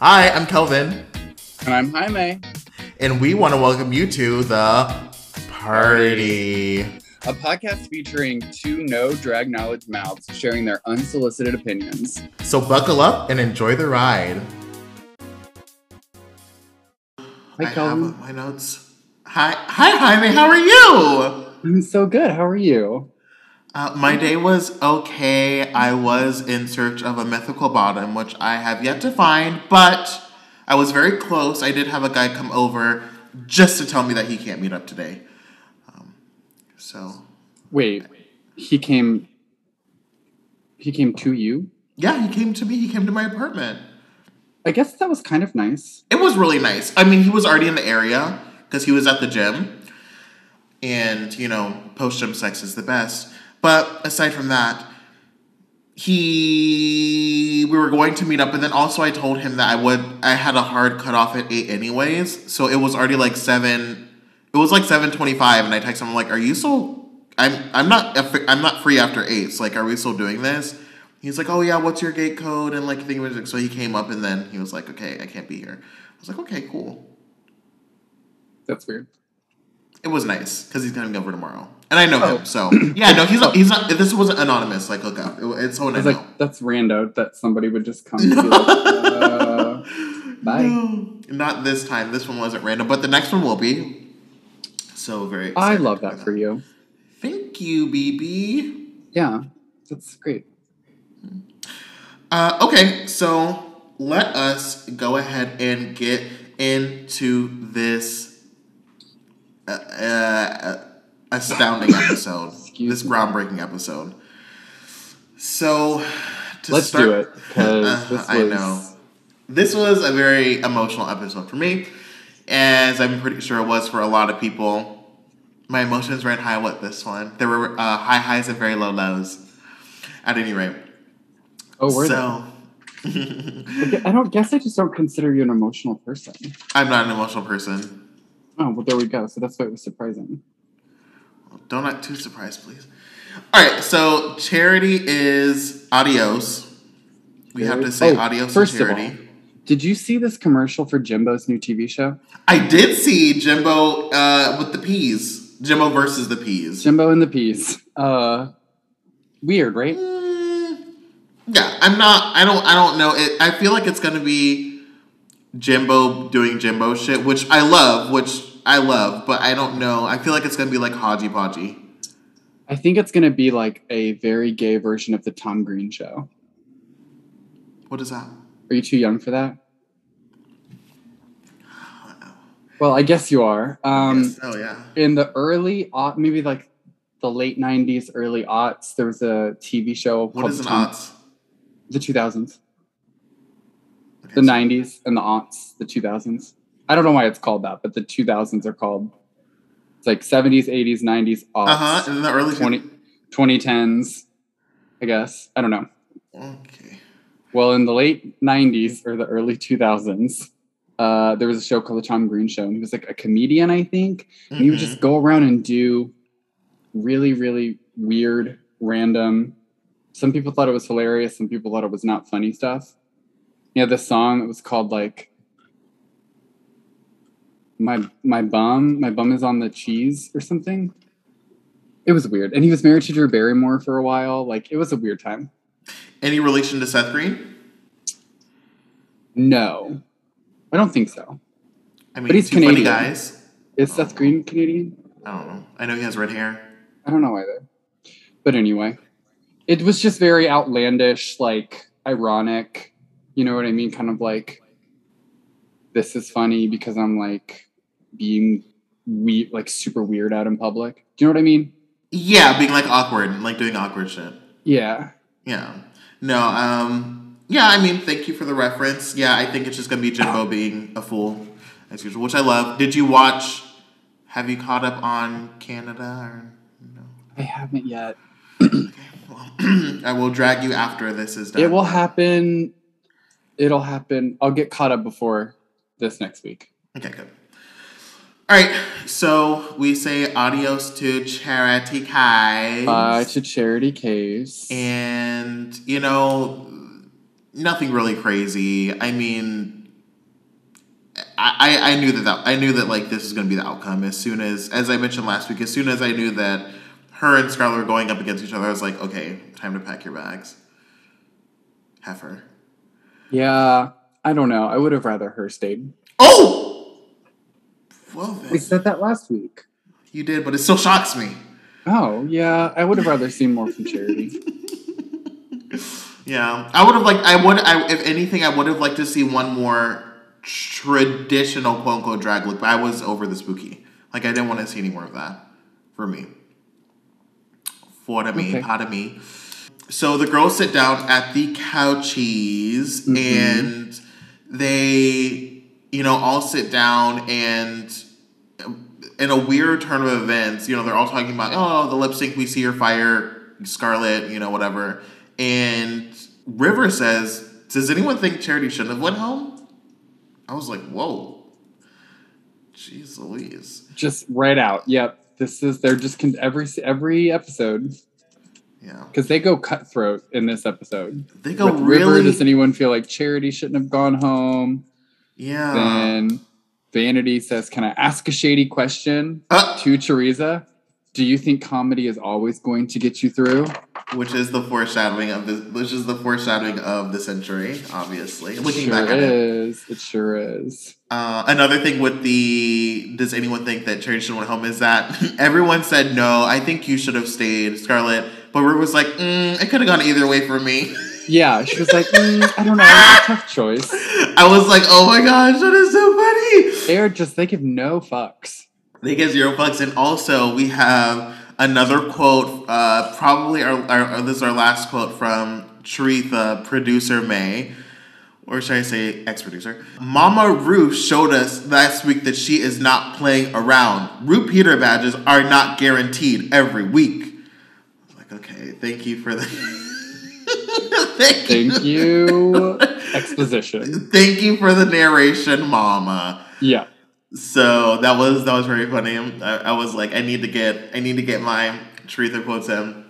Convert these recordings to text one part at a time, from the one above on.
Hi, I'm Kelvin, And I'm Jaime, and we want to welcome you to the party. a podcast featuring two no drag knowledge mouths sharing their unsolicited opinions. So buckle up and enjoy the ride. Hi, I Kelvin. have my notes. Hi, hi, Jaime. How are you? I'm so good. How are you? Uh, my day was okay. I was in search of a mythical bottom, which I have yet to find, but I was very close. I did have a guy come over just to tell me that he can't meet up today. Um, so, Wait, he came. He came to you. yeah, he came to me. He came to my apartment. I guess that was kind of nice. It was really nice. I mean, he was already in the area because he was at the gym. And, you know, post gym sex is the best. But aside from that, he we were going to meet up and then also I told him that I would I had a hard cutoff at 8 anyways. So it was already like 7 it was like 7:25 and I texted him like, "Are you still I'm I'm not I'm not free after 8. So like, are we still doing this?" He's like, "Oh yeah, what's your gate code?" And like, think so he came up and then he was like, "Okay, I can't be here." I was like, "Okay, cool." That's weird. It was nice because he's coming over tomorrow, and I know Oh. him. So yeah, no, he's not. He's not. This wasn't anonymous like hookup. It, it's someone I I was know. like, that's rando that somebody would just come. and be like, uh, bye. No, not this time. This one wasn't random, but the next one will be. So very. I love that for for you. Thank you, BB. Yeah, that's great. Uh, okay, so let us go ahead and get into this uh, uh, astounding episode. Excuse this me. groundbreaking episode. So, to Let's start, do it because Uh, this was. I know. This was a very emotional episode for me, as I'm pretty sure it was for a lot of people. My emotions ran high with this one. There were uh, high highs and very low lows. At any rate, Oh, were so they? I don't guess I just don't consider you an emotional person. I'm not an emotional person. Oh, well, there we go. So that's why it was surprising. Don't act too surprised, please. All right, so charity is adios. We have to say Oh, adios first to of charity. all, Did you see this commercial for Jimbo's new TV show? I did see Jimbo uh, with the peas. Jimbo versus the peas. Jimbo and the Peas. Uh, weird, right? Mm, yeah, I'm not. I don't. I don't know. It. I feel like it's gonna be Jimbo doing Jimbo shit, which I love. Which I love, but I don't know. I feel like it's gonna be like Haji Podgy. I think it's gonna be like a very gay version of the Tom Green show. What is that? Are you too young for that? Well, I guess you are. Um. Oh yeah. in the early aught, maybe like the late '90s, early aughts, there was a TV show What called is an aughts? The 2000s, Okay, the so- '90s, and the aughts, the 2000s. I don't know why it's called that, but the 2000s are called. It's like 70s, 80s, 90s, aughts, Uh huh. In the early 20, 2010s. I guess I don't know. Okay. Well, in the late 90s or the early 2000s, uh, there was a show called The Tom Green Show, and he was like a comedian, I think. And he would just go around and do really, really weird, random. Some people thought it was hilarious. Some people thought it was not funny stuff. He had this song. It was called like my my bum. My bum is on the cheese or something. It was weird. And he was married to Drew Barrymore for a while. Like it was a weird time. Any relation to Seth Green? No, I don't think so. I mean, But he's Canadian. guys. Is Seth Green Canadian? I don't know. I know he has red hair. I don't know either. But anyway, it was just very outlandish, like ironic. You know what I mean? Kind of like this is funny because I'm like being we like super weird out in public. Do you know what I mean? Yeah, being like awkward, and like doing awkward shit. Yeah. Yeah. No, um, yeah, I mean, thank you for the reference. Yeah, I think it's just gonna be Jimbo being a fool, as usual, which I love. Did you watch, have you caught up on Canada or no? I haven't yet. Well, I will drag you after this is done. It will happen. It'll happen. I'll get caught up before this next week. Okay, good. All right, so we say adios to Charity Kai. Bye to Charity Kase. And, you know, nothing really crazy. I mean, I, I knew that, that I knew that like this is gonna be the outcome as soon as as I mentioned last week. As soon as I knew that her and Scarlett were going up against each other, I was like, okay, time to pack your bags. Heifer. Yeah, I don't know. I would have rather her stayed. Oh. We said that last week. you did, but it still shocks me. Oh yeah, I would have rather seen more from Charity. Yeah, I would have liked. I would. I, if anything, I would have liked to see one more traditional quote unquote drag look. But I was over the spooky. Like I didn't want to see any more of that for me. For me, Okay. pardon me. So the girls sit down at the couchies Mhm. and they, you know, all sit down and in a weird turn of events, you know, they're all talking about, oh, the lip sync, we see her fire, Scarlett, you know, whatever. And River says, does anyone think Charity shouldn't have went home? I was like, whoa. Jeez Louise. just right out. Yep. This is they're just con- every every episode Yeah. because they go cutthroat in this episode. They go With really. River, does anyone feel like Charity shouldn't have gone home? yeah. then Vanity says, "Can I ask a shady question Uh, to Teresa? Do you think comedy is always going to get you through?" which is the foreshadowing of this. Which is the foreshadowing of the century, obviously. Looking sure back at it. is. It sure is. Uh, another thing with the does anyone think that Charity should went home is that everyone said no. I think you should have stayed, Scarlett. But River was like, mm, it could have gone either way for me. Yeah, she was like, "Mm, "I don't know, it's a tough choice." I was like, oh my gosh, that is so funny. They are just they give no fucks. They get zero fucks, and also we have another quote. Uh, probably our, our this is our last quote from Charitha, producer May, or should I say ex-producer? Mama Ru showed us last week that she is not playing around. RuPeter badges are not guaranteed every week. I was like, okay, thank you for the. thank you. Thank you. Exposition. Thank you for the narration, Mama. Yeah. So that was that was very funny. I, I was like, I need to get I need to get my Charitha quotes in.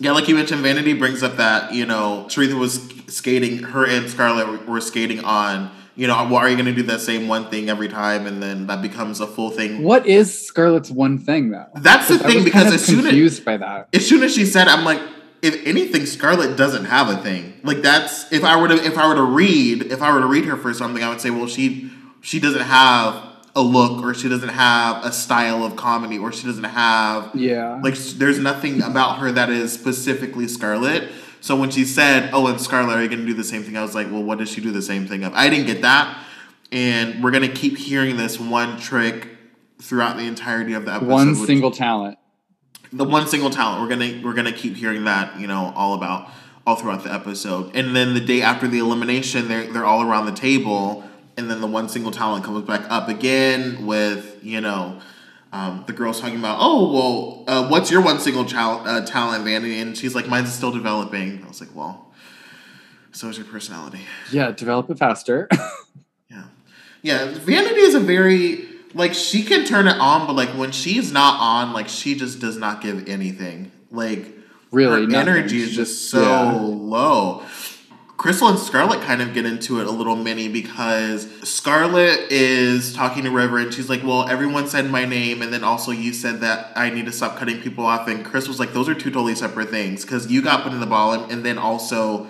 Yeah, like you mentioned, Vanity brings up that you know Charitha was skating. Her and Scarlett were skating on. You know, why are you going to do that same one thing every time, and then that becomes a full thing? What is Scarlett's one thing though? That's the thing because kind of as soon as confused by that. as soon as she said, I'm like, if anything, Scarlett doesn't have a thing. Like that's if I were to if I were to read if I were to read her for something, I would say, well, she she doesn't have a look or she doesn't have a style of comedy or she doesn't have Yeah. like there's nothing about her that is specifically Scarlett. So when she said, "Oh, and Scarlett, are you going to do the same thing?" I was like, "Well, what does she do the same thing of?" I didn't get that, and we're going to keep hearing this one trick throughout the entirety of the episode. one single talent. The one single talent we're gonna we're gonna keep hearing that you know all about all throughout the episode and then the day after the elimination they're they're all around the table and then the one single talent comes back up again with you know um, the girls talking about oh well uh, what's your one single chal- uh, talent vanity and she's like mine's still developing i was like well so is your personality Yeah, develop it faster. yeah. Yeah, Vanity is a very like she can turn it on, but like when she's not on, like she just does not give anything. Like really, her nothing. energy is just so yeah. low. Krystal and Scarlett kind of get into it a little mini because Scarlett is talking to River and she's like, Well, everyone said my name, and then also you said that I need to stop cutting people off. And Chris was like, Those are two totally separate things because you got put in the bottom, and then also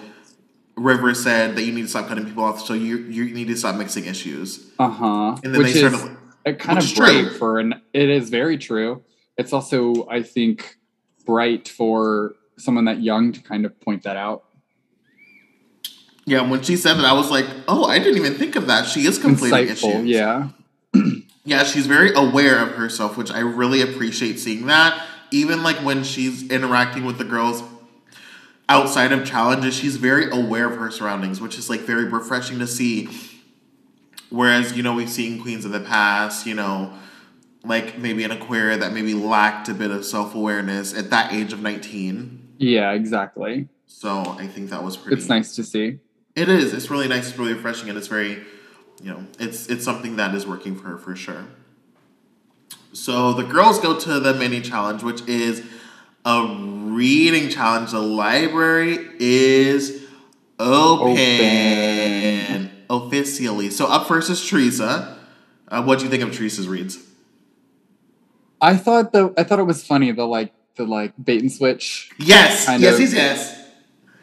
River said that you need to stop cutting people off, so you you need to stop mixing issues. Uh huh. And then Which they is started. Kind which of is true. brave for an. It is very true. It's also, I think, bright for someone that young to kind of point that out. Yeah, when she said that, I was like, "Oh, I didn't even think of that." She is completing Insightful, issues. yeah. Yeah, she's very aware of herself, which I really appreciate seeing that. Even like when she's interacting with the girls outside of challenges, she's very aware of her surroundings, which is like very refreshing to see. Whereas, you know, we've seen queens of the past, you know, like maybe an Aquaria that maybe lacked a bit of self awareness at that age of 19. Yeah, exactly. So I think that was pretty. It's nice to see. It is. It's really nice. It's really refreshing, and it's very, you know, it's it's something that is working for her for sure. So the girls go to the mini challenge, which is a reading challenge. The library is open. Open. Officially. So up first is Teresa. Uh, what do you think of Teresa's reads? I thought the I thought it was funny the like the like bait and switch. Yes, Kind yes, of. yes, yes.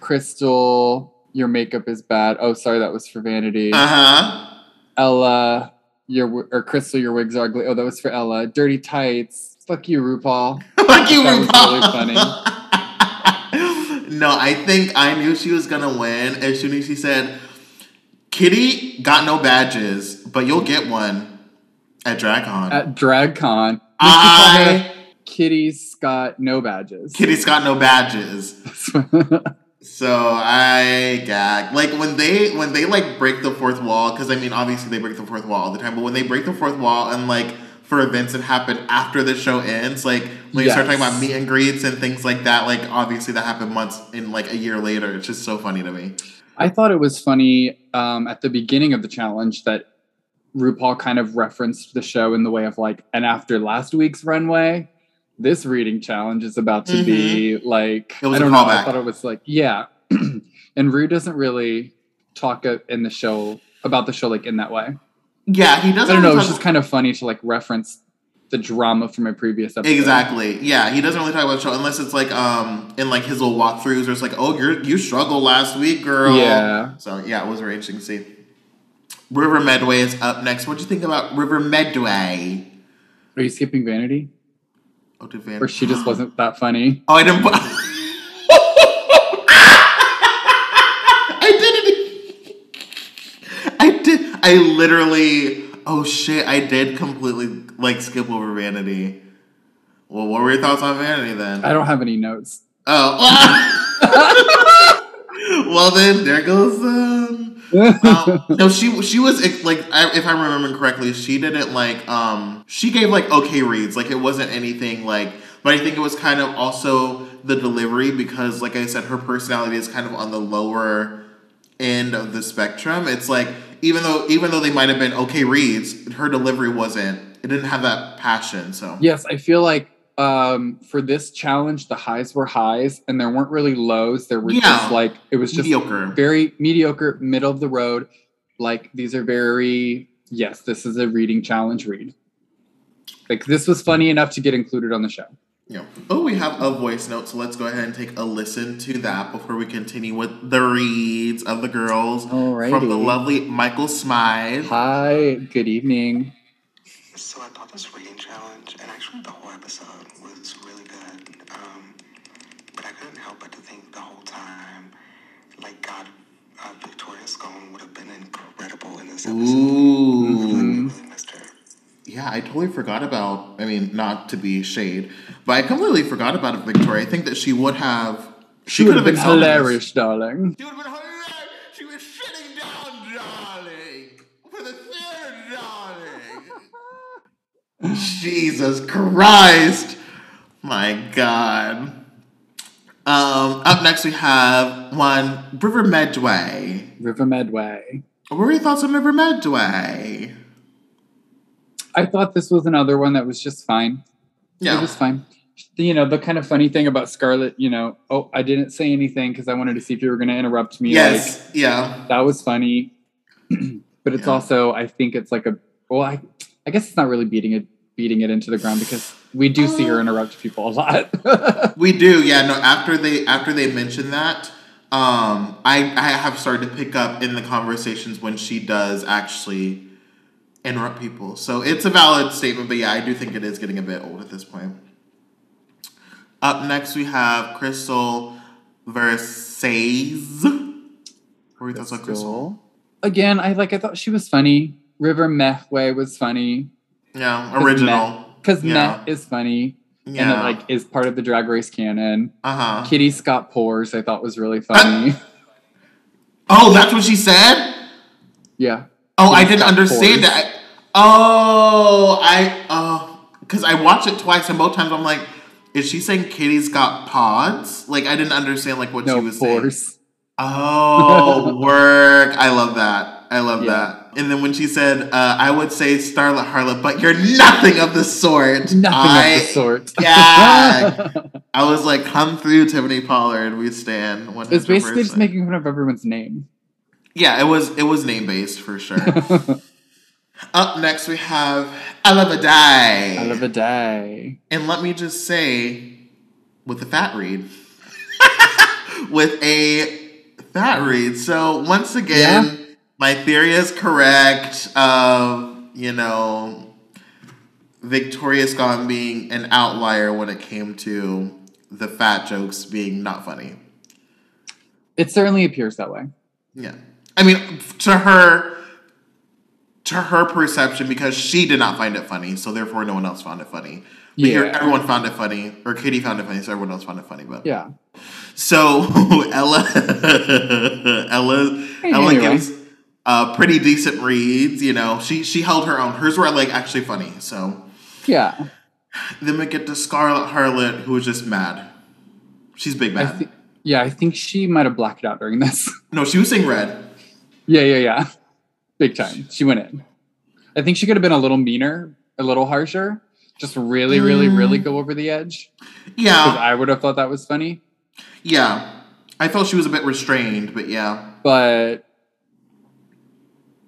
Krystal, your makeup is bad. Oh, sorry, that was for Vanity. Uh huh. Ella, your or Krystal, your wigs are ugly. Oh, that was for Ella. Dirty tights. Fuck you, RuPaul. Fuck you, That was RuPaul. really no, I think I knew she was gonna win as soon as she said, "Kitty got no badges, but you'll get one at DragCon." At DragCon, I- Kitty's got no badges. Kitty's got no badges. So I gag. Like when they when they like break the fourth wall, because I mean obviously they break the fourth wall all the time, but when they break the fourth wall and like for events that happen after the show ends, like when you start talking about meet and greets and things like that, like obviously that happened months in like a year later. It's just so funny to me. I thought it was funny um, at the beginning of the challenge that RuPaul kind of referenced the show in the way of like, and after last week's runway, this reading challenge is about to be like, Mm-hmm. It was I a don't know. I thought it was like, yeah. and Ru doesn't really talk uh, in the show about the show like in that way. Yeah, he doesn't. I don't know. It's just kind of funny to like reference the drama from a previous episode. Exactly. Yeah, he doesn't really talk about the show unless it's like um in like his little walkthroughs or it's like, oh, you're you struggled last week, girl. Yeah. So yeah, it was very interesting to see. River Medway is up next. What do you think about River Medway? Are you skipping Vanity? Oh, did Van- Or she just wasn't that funny? Oh, I didn't put. I did it. I did. I literally. Oh shit! I did completely like skip over Vanity. Well, what were your thoughts on Vanity then? I don't have any notes. Oh. well then, there goes. Um, um, no, she she was like, I, if I'm remembering correctly, she didn't like. Um, she gave like okay reads, like it wasn't anything like. But I think it was kind of also the delivery because, like I said, her personality is kind of on the lower end of the spectrum. It's like even though even though they might have been okay reads, her delivery wasn't. It didn't have that passion. So Yes, I feel like um, for this challenge, the highs were highs and there weren't really lows. There were Yeah. just like, it was just mediocre. very mediocre, middle of the road. Like, these are very, yes, this is a reading challenge read. Like, this was funny enough to get included on the show. Yeah. Oh, we have a voice note, so let's go ahead and take a listen to that before we continue with the reads of the girls from the lovely Michael Smythe. Hi, good evening. So I thought this reading challenge, and actually the whole episode, was really good. Um, but I couldn't help but to think the whole time, like God, uh, Victoria Scone would have been incredible in this episode. Ooh. I missed her. Yeah, I totally forgot about. I mean, not to be shade, but I completely forgot about Victoria. I think that she would have. She would have been excelled hilarious, darling. She would have been hilarious. She was shitting down, darling, for the theater, darling. Jesus Christ! My God. Um, up next we have one River Medway. River Medway. What were your thoughts on River Medway? I thought this was another one that was just fine. Yeah. It was fine. You know, the kind of funny thing about Scarlett, you know, oh, I didn't say anything because I wanted to see if you were going to interrupt me. Yes. yeah. That was funny. but it's Yeah. also, I think it's like a, well, I, I guess it's not really beating it, beating it into the ground because we do see her Uh. interrupt people a lot. We do, yeah. No, after they after they mention that, um, I I have started to pick up in the conversations when she does actually interrupt people. So it's a valid statement, but yeah, I do think it is getting a bit old at this point. Up next, we have Krystal Versace. What were your thoughts on Krystal? Again, I like, I thought she was funny. River Mehway was funny Yeah, original. because Yeah. Meh is funny and it like is part of the drag race canon. uh huh. Kitty Scott Pores, I thought was really funny. Oh, that's what she said. yeah. Oh, I didn't Scott understand Pores. that. Oh, I oh, because I watched it twice and both times I'm like, is she saying Kitty's got pods? Like I didn't understand like what No she was saying. pores. Oh, work! I love that. I love Yeah. that. And then when she said, uh, "I would say Starlet Harlot, but you're nothing of the sort." Nothing I, of the sort. Yeah. I was like, "Come through, Tiffany Pollard. We stand." 100%. it's basically just making fun of everyone's name. Yeah, it was it was name based for sure. Up next we have Ella Vaday. Out of a day. And let me just say, with a fat read, with a fat read. So once again, Yeah. My theory is correct. Of you know, Victoria Scone being an outlier when it came to the fat jokes being not funny. It certainly appears that way. Yeah, I mean, to her. To her perception, because she did not find it funny, so therefore no one else found it funny. But here, Yeah. everyone found it funny, or Kitty found it funny, so everyone else found it funny. But Yeah. so Ella, Ella, Ella gives uh, pretty decent reads. You know, she she held her own. Hers were like actually funny. So Yeah. then we get to Scarlett Harlot, who was just mad. She's big I mad. yeah, I think she might have blacked out during this. no, she was saying red. yeah, yeah, yeah. Big time. She went in. I think she could have been a little meaner, a little harsher. Just really, really, really Mm. go over the edge. Because Yeah, I would have thought that was funny. yeah. I felt she was a bit restrained, but yeah. But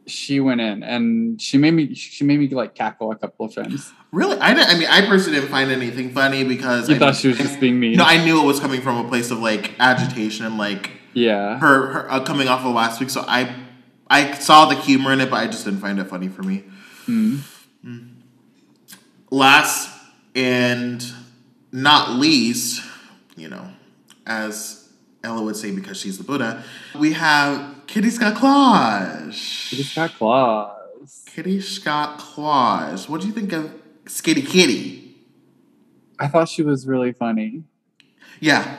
she went in and she made me she made me like cackle a couple of times. Really, I didn't. I mean, I personally didn't find anything funny because You I, thought she was just being mean. No, I knew it was coming from a place of like agitation and like yeah. her, her uh, coming off of last week. So I I saw the humor in it, but I just didn't find it funny for me. Mm. Last and not least, you know, as Ella would say because she's the Buddha, we have Kitty Scott Claus. She just got claws. Kitty Scott Claus. What do you think of Skitty Kitty? I thought she was really funny. Yeah.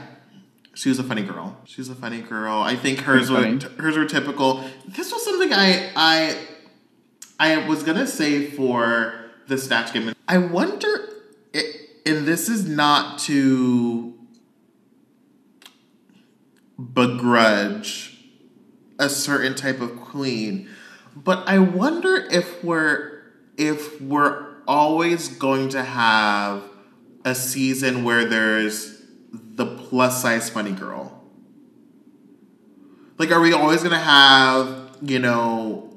She was a funny girl. She's a funny girl. I think hers were hers were typical. This was something I I I was gonna say for the snatch game. I wonder, and this is not to begrudge a certain type of queen, but I wonder if we're if we're always going to have a season where there's the plus size funny girl. Like, are we always gonna have, you know,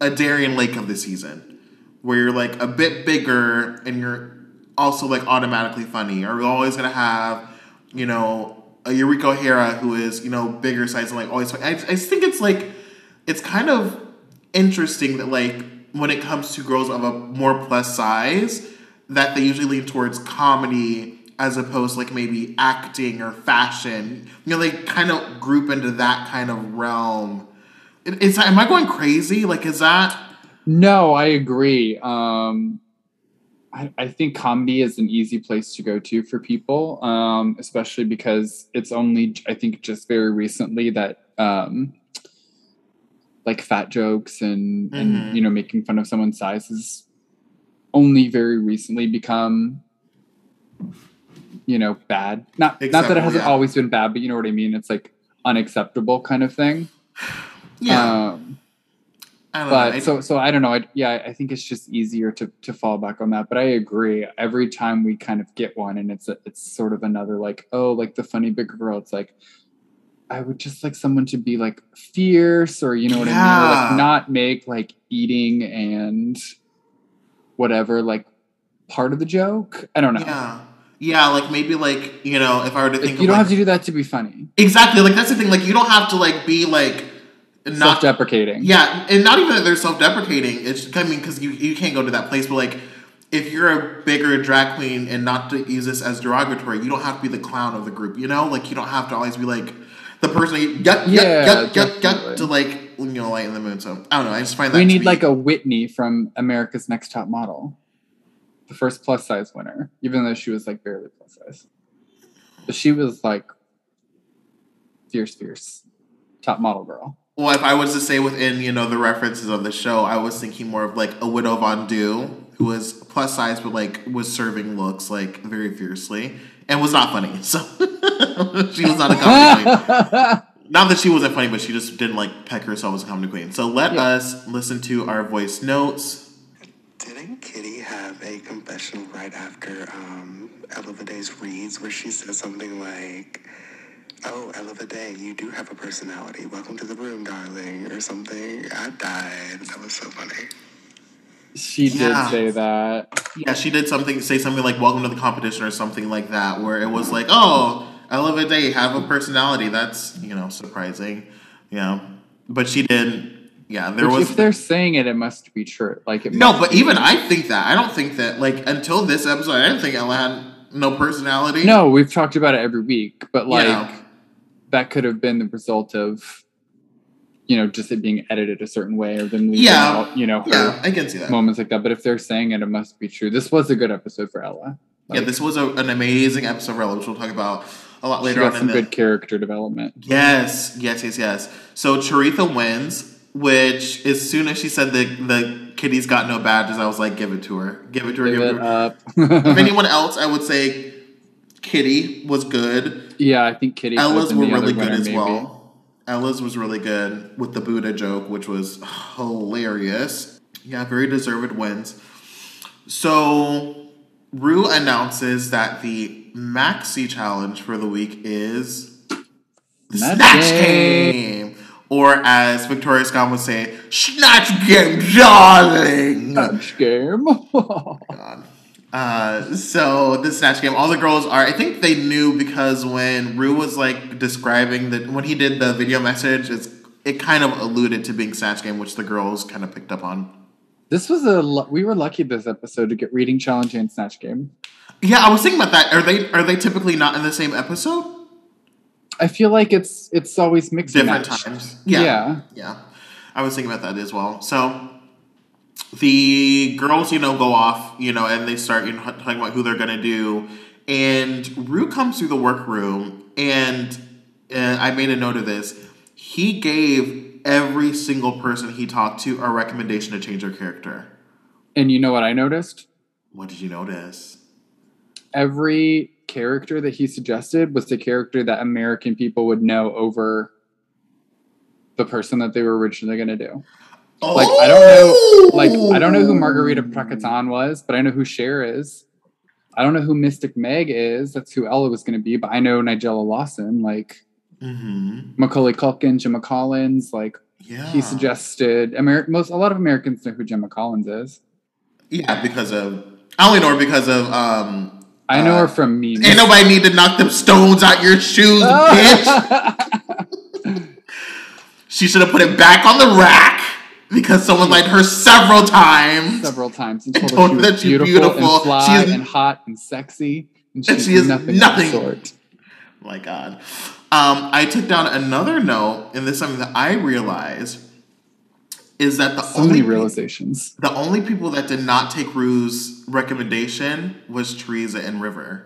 a Darienne Lake of the season where you're like a bit bigger and you're also like automatically funny? Are we always gonna have, you know, Eureka O'Hara who is, you know, bigger size and like always? I, I think it's like, it's kind of interesting that like when it comes to girls of a more plus size, that they usually lean towards comedy as opposed to like maybe acting or fashion. You know, they kind of group into that kind of realm. Is am I going crazy? Like, is that No, I agree. Um, I, I think comedy is an easy place to go to for people, um, especially because it's only, I think, just very recently that um, like fat jokes and, Mhm. and you know making fun of someone's size has only very recently become you know bad. Not not that it hasn't yeah. always been bad, but you know what I mean. It's like unacceptable kind of thing. yeah? Um, I don't but know. So so I don't know. I, yeah, I think it's just easier to to fall back on that. But I agree. Every time we kind of get one, and it's a, it's sort of another like oh like the funny bigger girl. It's like I would just like someone to be like fierce or you know what I mean, or Yeah. like not make like eating and whatever like part of the joke. I don't know. yeah, yeah, like maybe like you know, if I were to Like, think you of don't like, have to do that to be funny. exactly like that's the thing. Like you don't have to like be like not Self-deprecating. Yeah, and not even that they're self-deprecating. It's I mean because you you can't go to that place, but like if you're a bigger drag queen and not to use this as derogatory, you don't have to be the clown of the group. You know, like you don't have to always be like the person yuck yuck Yeah, yuck yuck yuck to like you know lighten the mood. So I don't know. I just find that we need be- like a Whitney from America's Next Top Model, the first plus size winner, even though she was like barely plus size. But she was like fierce, fierce top model girl. Well, if I was to say within, you know, the references of the show, I was thinking more of like a Widow Von'Du, who was plus size but like was serving looks like very fiercely and was not funny. So she was not a comedy queen. Not that she wasn't funny, but she just didn't like peck herself as a comedy queen. So let Yeah. us listen to our voice notes. Didn't Kitty have a confessional right after um, Ella Vaday's reads where she said something like, oh, Ella Day, you do have a personality. Welcome to the room, darling, or something. I died. That was so funny. She Yeah. did say that. Yeah, she did something, say something like "Welcome to the competition" or something like that, where it was like, "Oh, Ella Day have a personality." That's you know surprising, yeah. But she did. Yeah, there Which, was if they're saying it, it must be true. Like it no, but be. even I think that I don't think that like until this episode, I didn't think Ella had no personality. No, we've talked about it every week, but like Yeah. That could have been the result of you know just it being edited a certain way or them leaving Yeah. out you know yeah, I can see that. moments like that. But if they're saying it, it must be true. This was a good episode for Ella. yeah, this was a, an amazing episode of Ella, which we'll talk about a lot later on in some the good character development. Yes, yes, yes, yes. So Choriza wins, which as soon as she said the the kitty's got no badges, I was like, give it to her. Give it to her, Give give, it it to her. up. if anyone else, I would say Kitty was good. yeah, I think Kitty. Ella's were really good as maybe. well. Ella's was really good with the Buddha joke, which was hilarious. Yeah, very deserved wins. So Ru announces that the maxi challenge for the week is the Snatch Snatch Game. Game. Or as Victoria Scone would say, Snatch Game, darling. Snatch game. God. Uh, so the snatch game, all the girls are. I think they knew because when Ru was like describing that when he did the video message, it's it kind of alluded to being snatch game, which the girls kind of picked up on. this was a. We were lucky this episode to get reading challenge and snatch game. Yeah, I was thinking about that. Are they are they typically not in the same episode? I feel like it's it's always mixed Different times. Yeah. Yeah. Yeah. I was thinking about that as well. So the girls, you know, go off, you know, and they start, you know, talking about who they're gonna do. And Ru comes through the workroom, and uh, I made a note of this. He gave every single person he talked to a recommendation to change their character. And you know what I noticed? What did you notice? Every character that he suggested was the character that American people would know over the person that they were originally going to do. Like, I don't know- Like I don't know who Margarita Pracatan was, but I know who Cher is. I don't know who Mystic Meg is. That's who Ella was going to be, but I know Nigella Lawson, like Mm-hmm. Macaulay Culkin, Gemma Collins. Like Yeah. he suggested, Ameri- most a lot of Americans know who Gemma Collins is. Yeah, because of I only know her because of um. I know Uh, her from memes. Ain't nobody need to knock them stones out your shoes, bitch. She should have put it back on the rack because someone liked her several times. several times and And told her told she her that she's beautiful, beautiful. and fly She is- and hot and sexy, and, And she is nothing, nothing. of the sort. My God. Um, I took down another note, and this is something that I realized is that the So only many pe- realizations. the only people that did not take Ru's recommendation was Teresa and River.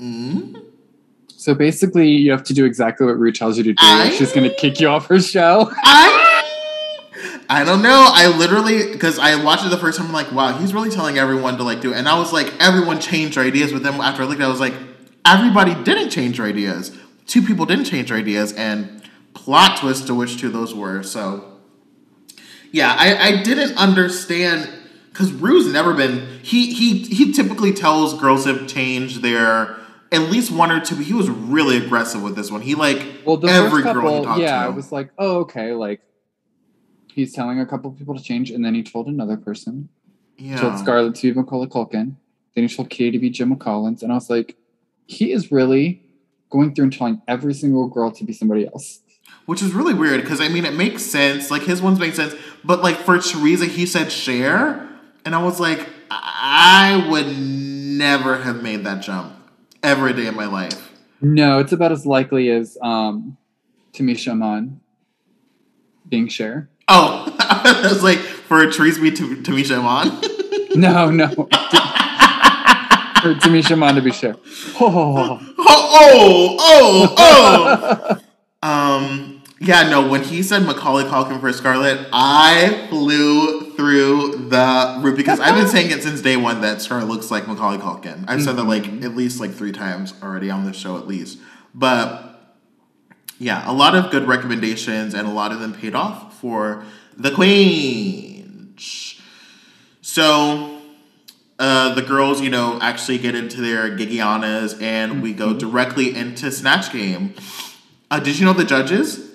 Mm? So basically, you have to do exactly what Ru tells you to do. I- She's going to kick you off her show. I I don't know. I literally because I watched it the first time. I'm like, wow, he's really telling everyone to like do it. And I was like, everyone changed their ideas. But then after I looked, at it, I was like, everybody didn't change their ideas. Two people didn't change their ideas, and plot twist to which two those were. So yeah, I, I didn't understand because Ru's never been. He he he typically tells girls to change their at least one or two. But he was really aggressive with this one. He like Well, the every first girl he talked yeah, to. I was like, oh, okay, like he's telling a couple people to change, and then he told another person. yeah. told Scarlett to be Macaulay Culkin. Then he told Kitty to be Gemma Collins, and I was like, he is really going through and telling every single girl to be somebody else. Which is really weird because I mean it makes sense. Like his ones make sense, but like for Teresa, he said Cher, and I was like, I would never have made that jump every day of my life. No, it's about as likely as um, Tamisha Iman being Cher. Oh, I was like for to be T- Tamisha Iman. No, no. For Tamisha Iman to be sure. Oh, oh, oh, oh, oh. um, yeah, no. When he said Macaulay Culkin for Scarlett, I flew through the roof because I've been saying it since day one that Scarlett looks like Macaulay Culkin. I've said that like at least like three times already on this show, at least. But yeah, a lot of good recommendations, and a lot of them paid off for the Queen. So uh, the girls, you know, actually get into their gigianas, and we go directly into Snatch Game. Uh, did you know the judges?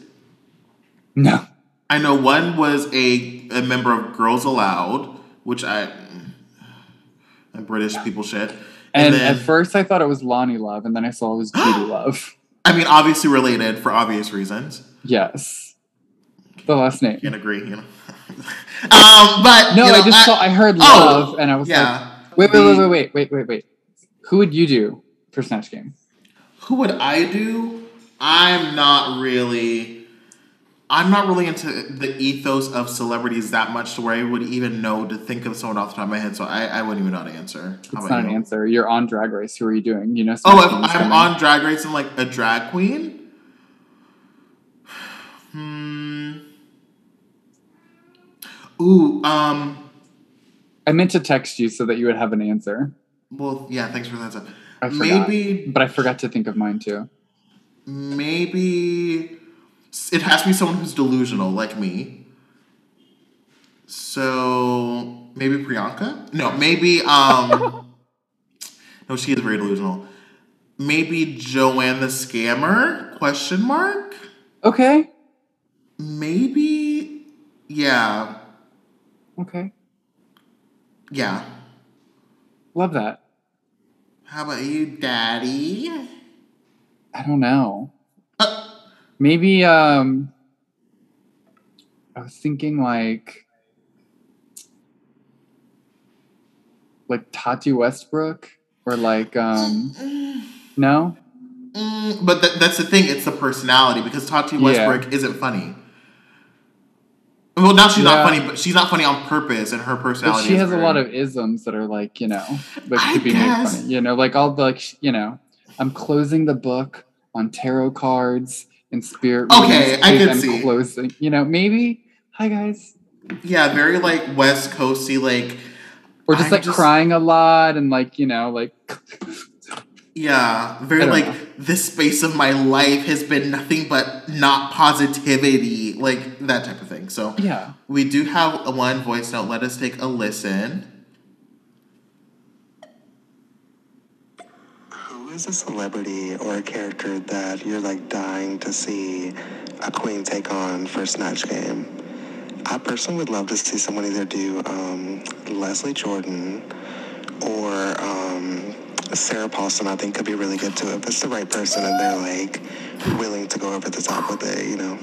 No. I know one was a, a member of Girls Aloud, which I. uh, British people shit. And, then- at first I thought it was Loni Love, and then I saw it was Judi Love. I mean, obviously related for obvious reasons. Yes. The last name. Can't agree, you know. um, but No, you know, I just saw I heard Oh, love and I was yeah. like, wait, wait, wait, wait, wait, wait, wait, wait. Who would you do for Snatch Game? Who would I do? I'm not really. I'm not really into the ethos of celebrities that much to where I would even know to think of someone off the top of my head. So I, I wouldn't even know how to answer. How It's not an answer. You're on Drag Race. Who are you doing? You know. Oh, if I'm on Drag Race and like a drag queen. Ooh. Um. I meant to text you so that you would have an answer, Well, yeah. Thanks for that. Stuff. I forgot. Maybe. but I forgot to think of mine too. maybe it has to be someone who's delusional like me. So maybe Priyanka? No, maybe um No, she is very delusional. Maybe Joanne the scammer? Question mark? Okay. Maybe yeah. Okay. Yeah. Love that. How about you, Daddy? I don't know. Uh, Maybe um I was thinking like like Tati Westbrook or like um no? Mm, but th- that's the thing, it's the personality because Tati Yeah. Westbrook isn't funny. Well, now she's Yeah. not funny, but she's not funny on purpose, and her But personality. she is has a lot of isms that are like, you know, I could be made funny. You know, like all the like, you know, I'm closing the book on tarot cards and spirit. Okay, readings I can I'm see. Closing, you know, maybe. Hi guys. yeah, very like West Coasty, like Or just I'm like just- crying a lot and like, you know, like yeah, very like know. this space of my life has been nothing but not positivity, like that type of thing. So yeah. we do have a one voice note. Let us take a listen. Who is a celebrity or a character that you're like dying to see a queen take on for a Snatch Game? I personally would love to see someone either do um, Leslie Jordan or um, Sarah Paulson. I think could be really good too if it's the right person and they're like willing to go over the top with it. You know.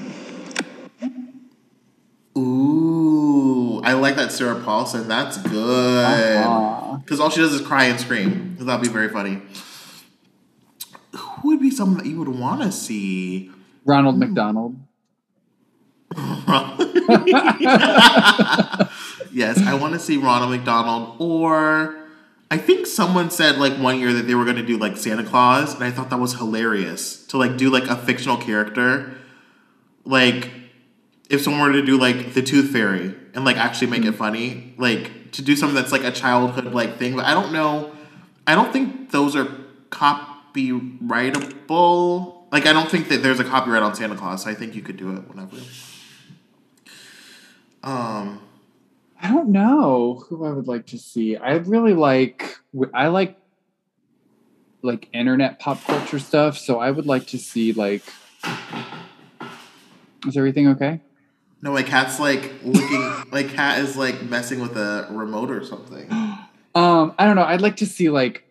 Ooh, I like that Sarah Paulson. That's good. Uh-huh. Because all she does is cry and scream. Because That'd be very funny. Who would be someone that you would want to see? Ronald McDonald. yes, I want to see Ronald McDonald. Or I think someone said like one year that they were going to do like Santa Claus, and I thought that was hilarious to like do like a fictional character. Like if someone were to do like the Tooth Fairy and like actually make it funny, like to do something that's like a childhood like thing. But I don't know. I don't think those are copyrightable. Like I don't think that there's a copyright on Santa Claus. I think you could do it whenever. Um. I don't know who I would like to see. I really like I like like internet pop culture stuff, so I would like to see like Is everything okay? No, my cat's like looking. my cat is like messing with a remote or something. Um, I don't know. I'd like to see like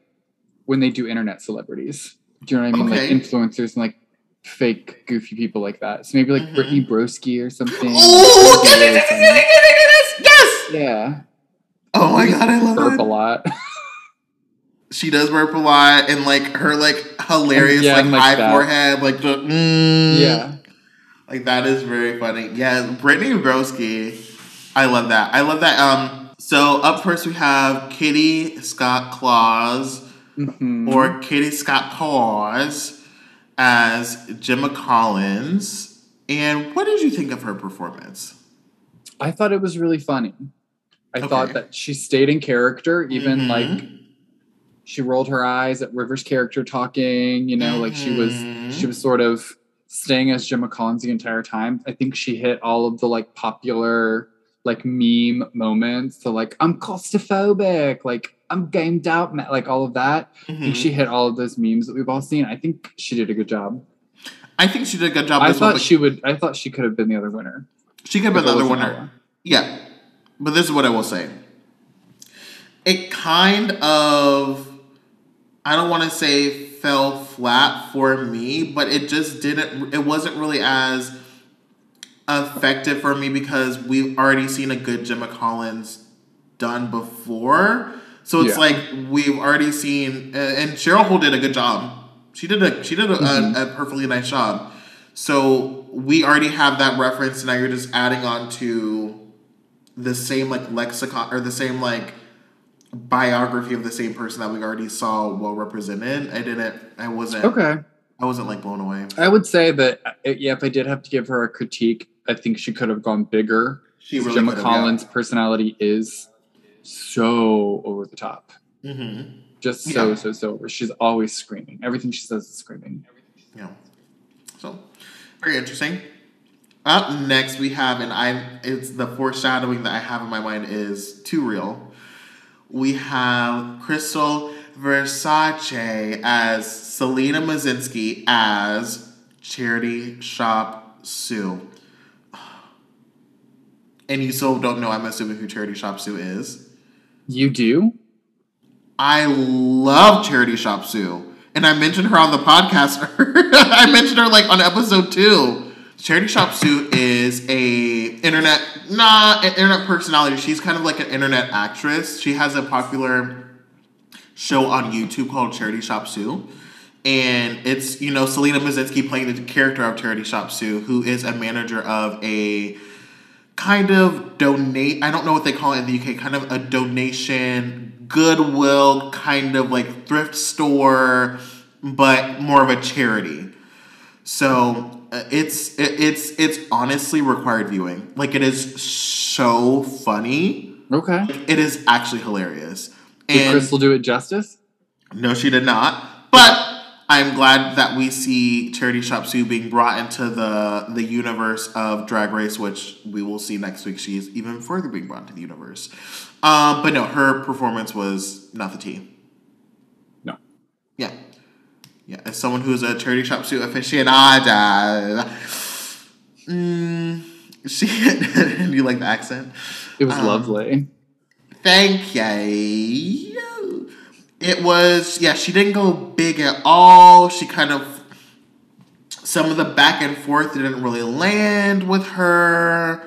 when they do internet celebrities. Do you know what I mean? Okay. Like influencers and like fake goofy people like that. So maybe like Mhm. Brittany Broski or something. Oh, That would be yes, really yes, funny. yes, yes, yes, yes! Yeah. Oh my god, I love Burp a lot. She does burp a lot, and like her like hilarious Yeah, like high that. forehead, like the mm, yeah. like that is very funny. Yeah, Brittany Broski, I love that. I love that. Um, so up first we have Kitty Scott Claus. Mhm. or Kitty Scott Paws as Gemma Collins. And what did you think of her performance? I thought it was really funny. I Okay. thought that she stayed in character, even Mhm. like she rolled her eyes at River's character talking, you know, like she was Mhm. she was sort of staying as Gemma Collins the entire time. I think she hit all of the like popular like meme moments. So like I'm claustrophobic, like I'm gamed out, like all of that. I Mhm. think she hit all of those memes that we've all seen. I think she did a good job. I think she did a good job. I thought but she would. I thought she could have been the other winner. she could have been the other winner. Yeah, but this is what I will say. It kind of, I don't want to say fell flat for me, but it just didn't. It wasn't really as effective for me because we've already seen a good Gemma Collins done before. So it's Yeah. like we've already seen, uh, and Cheryl Hole did a good job. She did a she did a, Mhm. a, a perfectly nice job. So we already have that reference. and Now you're just adding on to the same like lexicon or the same like biography of the same person that we already saw well represented. I didn't. I wasn't. Okay. I wasn't like blown away. I would say that uh, yeah, if I did have to give her a critique, I think she could have gone bigger. She really Gemma could've, yeah. Collins' personality is so over the top. Mm-hmm. Just so, Yeah. so, so over. She's always screaming. Everything she says is screaming. Yeah. So very interesting. Up next we have, and I it's the foreshadowing that I have in my mind is too real. We have Krystal Versace as Selena Mazinski as Charity Shop Sue. And you still don't know, I'm assuming who Charity Shop Sue is. You do? I love Charity Shop Sue. And I mentioned her on the podcast. I mentioned her like on episode two. Charity Shop Sue is a internet not an internet personality. She's kind of like an internet actress. She has a popular show on YouTube called Charity Shop Sue. And it's, you know, Selena Mazinski playing the character of Charity Shop Sue, who is a manager of a kind of donate I don't know what they call it in the UK, kind of a donation, goodwill, kind of like thrift store, but more of a charity. So it's it, it's it's honestly required viewing. Like it is so funny. Okay. It is actually hilarious. Did Krystal do it justice? no, she did not. But I'm glad that we see Charity Shop Sue being brought into the the universe of Drag Race, which we will see next week. She is even further being brought into the universe. Um, but no, her performance was not the tea. No. Yeah. Yeah. As someone who's a Charity Shop Sue aficionado, mm, she. you like the accent? It was Um, lovely. Thank you. It was, yeah, she didn't go big at all. She kind of, some of the back and forth didn't really land with her.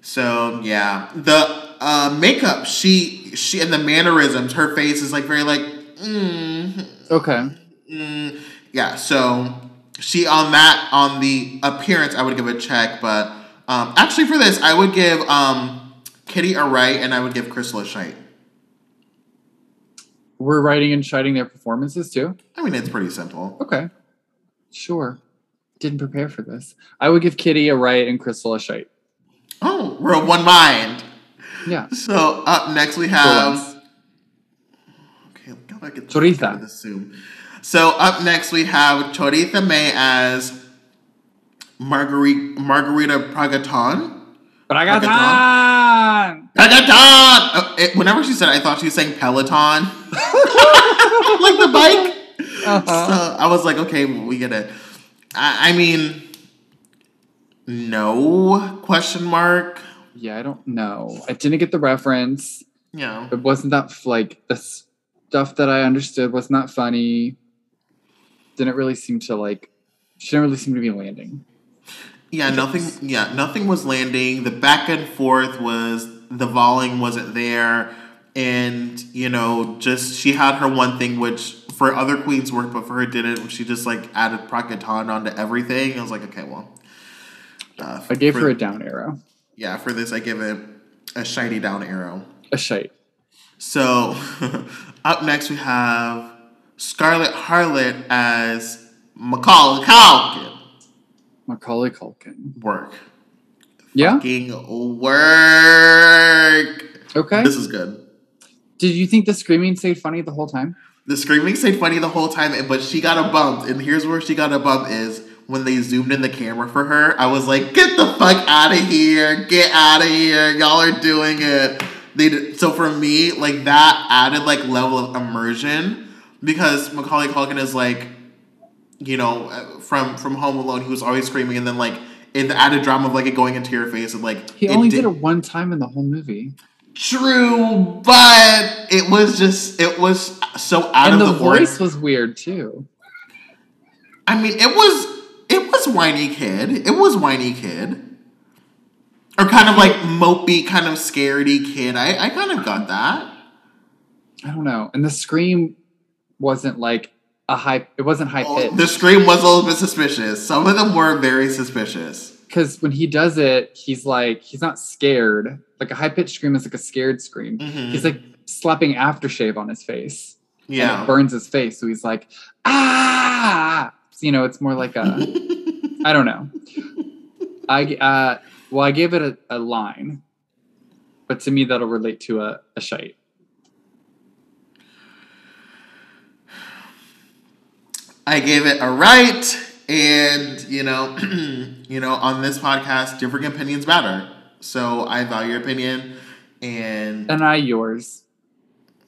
So, yeah. The uh, makeup, she, she, and the mannerisms, her face is like very like, mm, Okay. Mm, yeah, so she on that on the appearance, I would give a check, but um, actually for this, I would give um, Kitty a right, and I would give Krystal a shite. We're writing and shiting their performances too? I mean, it's pretty simple. Okay. Sure. Didn't prepare for this. I would give Kitty a right and Krystal a shite. Oh, we're of one mind. Yeah. So up next we have. Okay, gotta get the Choriza. fuck out of this Zoom. So up next we have Choriza May as Marguerite Margarita Pracatan. Got Pracatan. Oh, it- whenever she said, it, I thought she was saying Peloton, like the bike. Uh-huh. So I was like, okay, we get it. I, I mean, no question mark. Yeah, I don't know. I didn't get the reference. Yeah, It wasn't that like the stuff that I understood was not funny. Didn't really seem to like. She didn't really seem to be landing. yeah, nothing. Yeah, nothing was landing. The back and forth was the volume wasn't there, and you know, just she had her one thing which for other queens worked, but for her didn't. She just like added Pracatan onto everything. I was like, okay, well. Uh, I gave for- her a down arrow, Yeah, for this I give it a shiny down arrow. a shite. So up next we have Scarlett Harlot as Macaulay Culkin. Macaulay Culkin. Work. Yeah. Fucking work. Okay. This is good. Did you think the screaming stayed funny the whole time? The screaming stayed funny the whole time, but she got a bump. And here's where she got a bump is when they zoomed in the camera for her, I was like, "Get the fuck out of here! Get out of here! Y'all are doing it." They did, so for me, like that added like level of immersion because Macaulay Culkin is like, you know, uh, from from Home Alone, he was always screaming, and then like in the added drama of like it going into your face and like He only did- did it one time in the whole movie. True, but it was just it was so out and of the, the, voice ord- was weird too. I mean, it was it was whiny kid. It was whiny kid, or kind of like mopey, kind of scaredy kid. I I kind of got that. I don't know. And the scream wasn't like a high it wasn't high Oh, pitched. the scream was a little bit suspicious. Some of them were very suspicious. because when he does it, he's like he's not scared. Like a high pitched scream is like a scared scream. Mhm. He's like slapping aftershave on his face. and yeah. it burns his face. So he's like, ah, So, you know, it's more like a I don't know. I uh well, I gave it a, a line, but to me that'll relate to a, a shite. I gave it a right, and you know, you know, on this podcast, different opinions matter. So I value your opinion, and And I yours.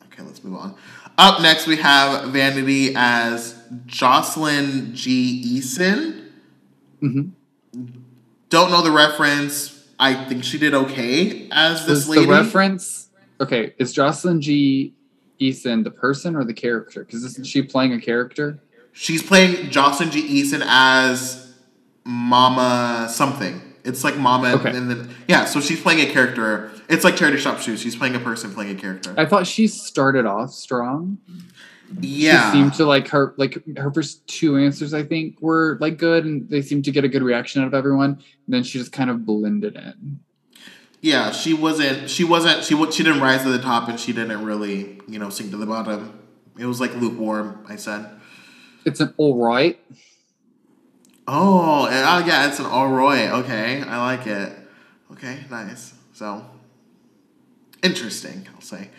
okay, let's move on. Up next, we have Vanity as Jocelyn Jee Esien. hmm Don't know the reference. I think she did okay as this Is lady. the reference okay? Is Jocelyn Jee Esien the person or the character? Because isn't she playing a character? She's playing Jocelyn Jee Esien as Mama something. It's like Mama, Okay. and then yeah. So she's playing a character. It's like Charity Shop Sue's. She's playing a person playing a character. I thought she started off strong. yeah, She seemed to like her like her first two answers. I think were like good, and they seemed to get a good reaction out of everyone. And then she just kind of blended in. yeah. She wasn't. She wasn't. She she didn't rise to the top, and she didn't really, you know, sink to the bottom. It was like lukewarm. I said. It's an all right. Oh, and- oh yeah, it's an all right. Okay, I like it. Okay, nice. So interesting, I'll say.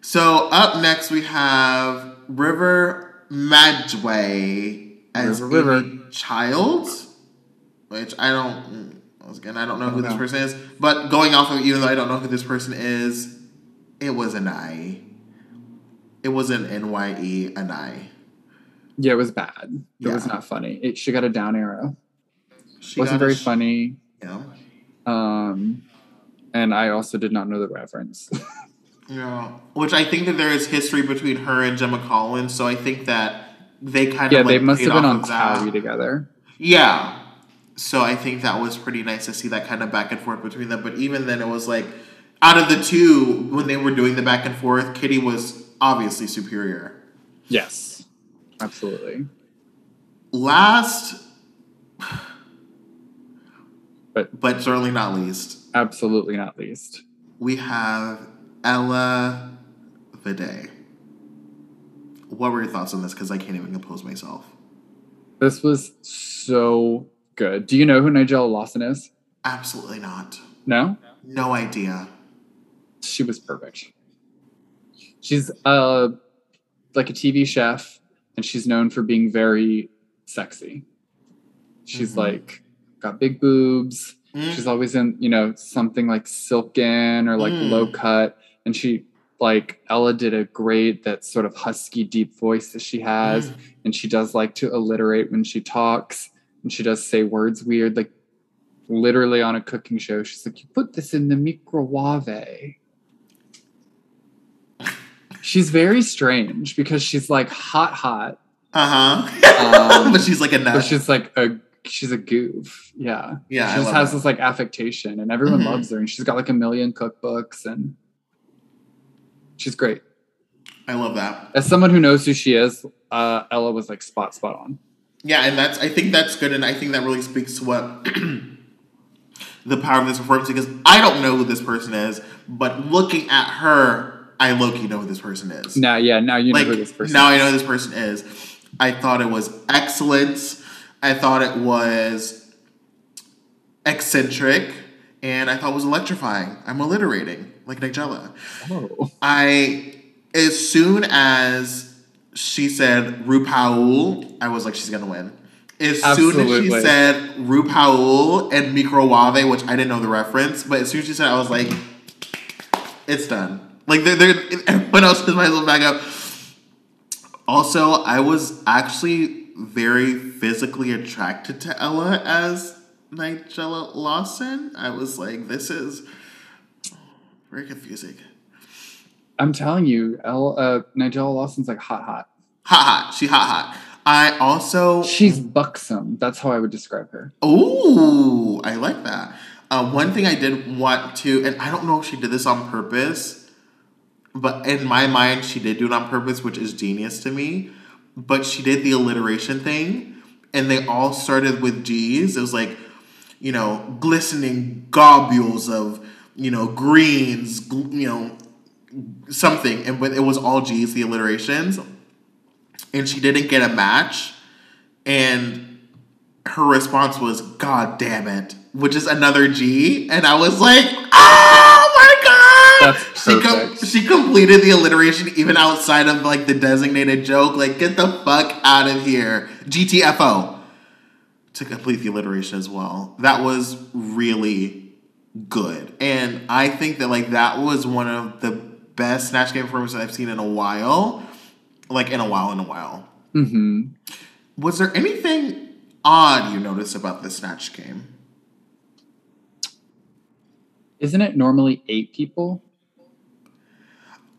So up next we have River Medway as River, Amy Childs, which I don't. mm, again, I don't know who this person is, but going off of even though I don't know who this person is, it was an I. It was an N Y E an I. Yeah, it was bad. It was not funny. It, she got a down arrow. She wasn't very sh- funny. Yeah. Um, and I also did not know the reference. Yeah, which I think that there is history between her and Gemma Collins, so I think that they kind yeah, of like they must have been on that. Together. Yeah, so I think that was pretty nice to see that kind of back and forth between them. But even then, it was like out of the two, when they were doing the back and forth, Kitty was obviously superior. Yes, absolutely. Last, But but certainly not least, absolutely not least. we have Ella Vaday. What were your thoughts on this? Because I can't even compose myself. This was so good. Do you know who Nigella Lawson is? Absolutely not. No? No idea. She was perfect. She's uh like a TV chef and she's known for being very sexy. She's Mhm. like got big boobs. Mm, She's always in, you know, something like silken or like Mm. low cut. And she like Ella did a great that sort of husky deep voice that she has. mm. and she does like to alliterate when she talks and she does say words weird like literally on a cooking show she's like you put this in the microwave she's very strange because she's like hot hot Uh-huh. Um, but she's like a but she's like a she's a goof yeah Yeah, she just has that. this like affectation and everyone Mhm. loves her and she's got like a million cookbooks and she's great I love that. as someone who knows who she is uh ella was like spot spot on Yeah, and that's I think that's good and I think that really speaks to what the power of this performance because I don't know who this person is, but looking at her, I low key know who this person is. now yeah now you know who this person is. now I know who this person is. I thought it was excellent. I thought it was eccentric, and I thought it was electrifying. I'm alliterating like Nigella. oh I as soon as she said RuPaul, I was like, she's gonna win. As soon as she Absolutely. said RuPaul and Microwave, which I didn't know the reference, but as soon as she said, I was like, it's done. Like they're, they're everyone else just might as well back up. Also, I was actually very physically attracted to Ella as Nigella Lawson. I was like, this is very confusing. I'm telling you, El, uh, Nigella Lawson's like hot, hot. Hot, hot. She hot, hot. I also She's buxom. That's how I would describe her. Ooh, I like that. Uh, one thing I did want to, and I don't know if she did this on purpose, but in my mind, she did do it on purpose, which is genius to me. But she did the alliteration thing, and they all started with G's. It was like, you know, glistening globules of, you know, greens, gl- you know, something, and but it was all G's, the alliterations. And she didn't get a match, and her response was "God damn it," which is another G, and I was like! That's she com- she completed the alliteration even outside of like the designated joke. Like, get the fuck out of here, GTFO. To complete the alliteration as well, that was really good, and I think that like that was one of the best Snatch Game performances I've seen in a while. Like in a while, in a while. Mm-hmm. Was there anything odd you noticed about the Snatch game? Isn't it normally eight people?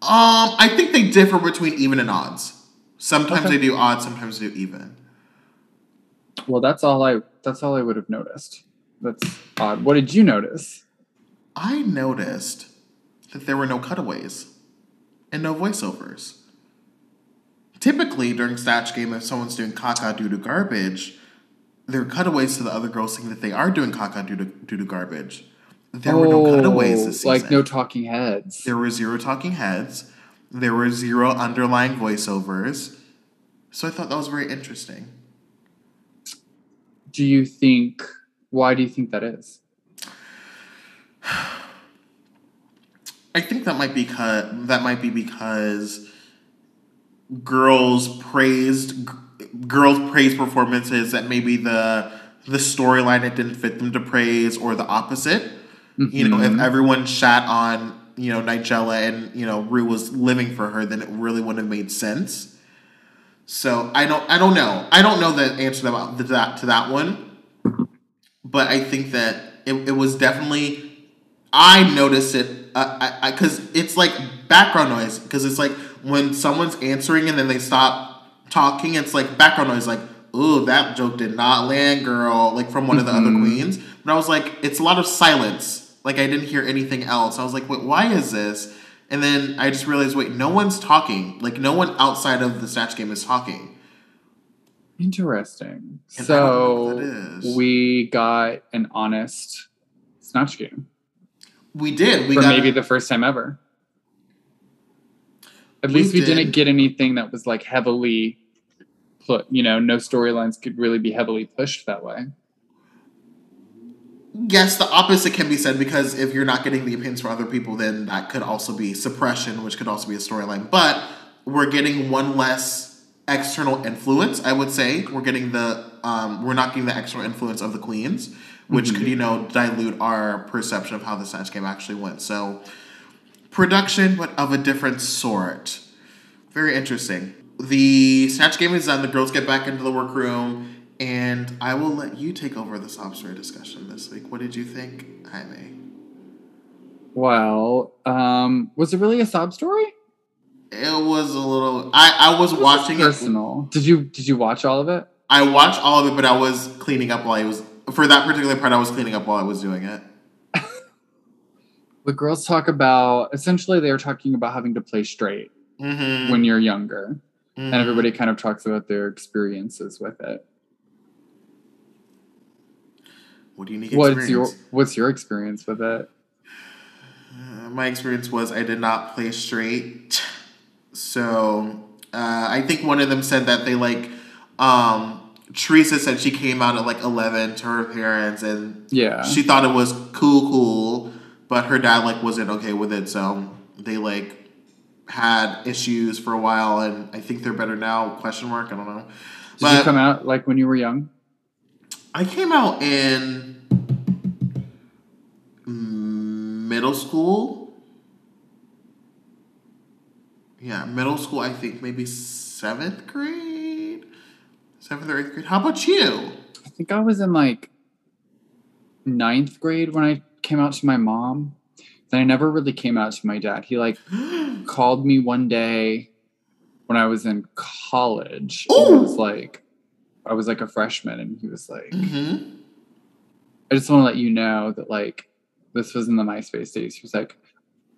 Um, I think they differ between even and odds. Sometimes Okay. they do odd, sometimes they do even. Well, that's all I. That's all I would have noticed. That's odd. What did you notice? I noticed that there were no cutaways and no voiceovers. Typically, during Snatch Game, if someone's doing caca doo doo garbage, there are cutaways to the other girls saying that they are doing caca doo doo doo garbage. There were no cutaways this season. Oh, Like no talking heads. There were zero talking heads. There were zero underlying voiceovers. So I thought that was very interesting. Do you think? Why do you think that is? I think that might be because that might be because girls praised g- girls praised performances that maybe the the storyline it didn't fit them to praise or the opposite. You know, if Mhm. everyone shat on you know Nigella and you know Ru was living for her, then it really wouldn't have made sense. So I don't I don't know I don't know the answer about to that to that one, but I think that it, it was definitely I noticed it because it's like background noise because it's like when someone's answering and then they stop talking, it's like background noise, like ooh that joke did not land, girl, like from one of the other Mhm. queens. But I was like, it's a lot of silence. Like I didn't hear anything else. I was like, wait, why is this? And then I just realized, wait, no one's talking. Like no one outside of the snatch game is talking. Interesting. And I don't know what So we got an honest snatch game We did. We for got maybe the first time ever. At We least we did. didn't get anything that was like heavily put. You know, no storylines could really be heavily pushed that way. Yes, the opposite can be said because if you're not getting the opinions from other people, then that could also be suppression, which could also be a storyline. But we're getting one less external influence, I would say. We're getting the um, we're not getting the external influence of the queens, which could you know dilute our perception of how the snatch game actually went. So production, but of a different sort. Very interesting. The snatch game is done. The girls get back into the workroom, and I will let you take over the sob story discussion this week. What did you think, Jaime? Well, um, was it really a sob story? It was a little. I I was watching it. Personal. Did you did you watch all of it? I watched all of it, but I was cleaning up while I was for that particular part. I was cleaning up while I was doing it. The girls talk about essentially they were talking about having to play straight Mm-hmm. when you're younger, and everybody kind of talks about their experiences with it. What do you need? What's your What's your experience with it? Uh, my experience was I did not play straight. So uh, I think one of them said that they like um Teresa said she came out at like eleven to her parents and Yeah, she thought it was cool cool, but her dad like wasn't okay with it, so they like had issues for a while and I think they're better now, question mark, I don't know. did you come out like when you were young? I came out in middle school. Yeah, middle school. I think maybe seventh grade, seventh or eighth grade. How about you? I think I was in like ninth grade when I came out to my mom. Then I never really came out to my dad. He like called me one day when I was in college. and It was like I was like a freshman, and he was like, hmm "I just want to let you know that like this was in the MySpace days." He was like,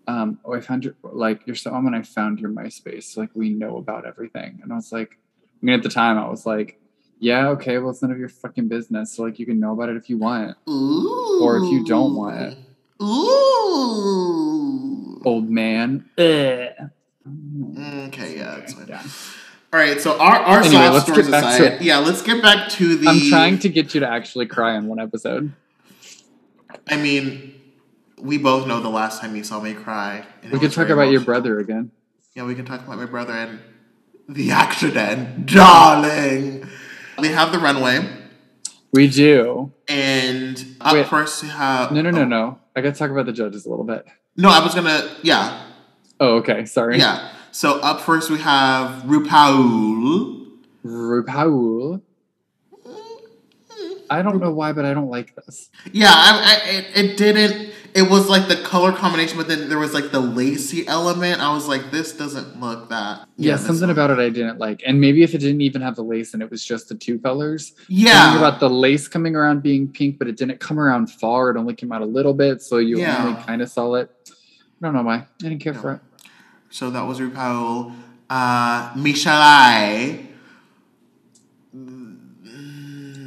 um, "Oh, I found your like your song, and I found your MySpace. Like we know about everything." And I was like, I mean, at the time, I was like, "Yeah, okay, well, it's none of your fucking business. So like you can know about it if you want." Ooh. Or if you don't want it. Ooh. old man. Ugh. Okay, yeah, that's fine. Yeah. All right, so our our Anyway, soft stories aside, yeah, let's get back to the. I'm trying to get you to actually cry in one episode. I mean, we both know the last time you saw me cry. We could talk about your brother again. Yeah, we can talk about my brother and the accident, darling. We have the runway, We do. and up Wait. first we have. No, no, no, oh, no. I got to talk about the judges a little bit. No, I was gonna. Yeah, Oh, okay. Sorry. yeah. So up first we have RuPaul. RuPaul. I don't know why, but I don't like this. Yeah, I, I, it, it didn't. It was like the color combination, but then there was like the lacy element. I was like, this doesn't look that. Yeah, something one. about it I didn't like. And maybe if it didn't even have the lace and it was just the two colors. Yeah. Something about the lace coming around being pink, but it didn't come around far. It only came out a little bit, so you Yeah. only kind of saw it. I don't know why. I didn't care No. for it. So that was RuPaul. Uh, Michelai.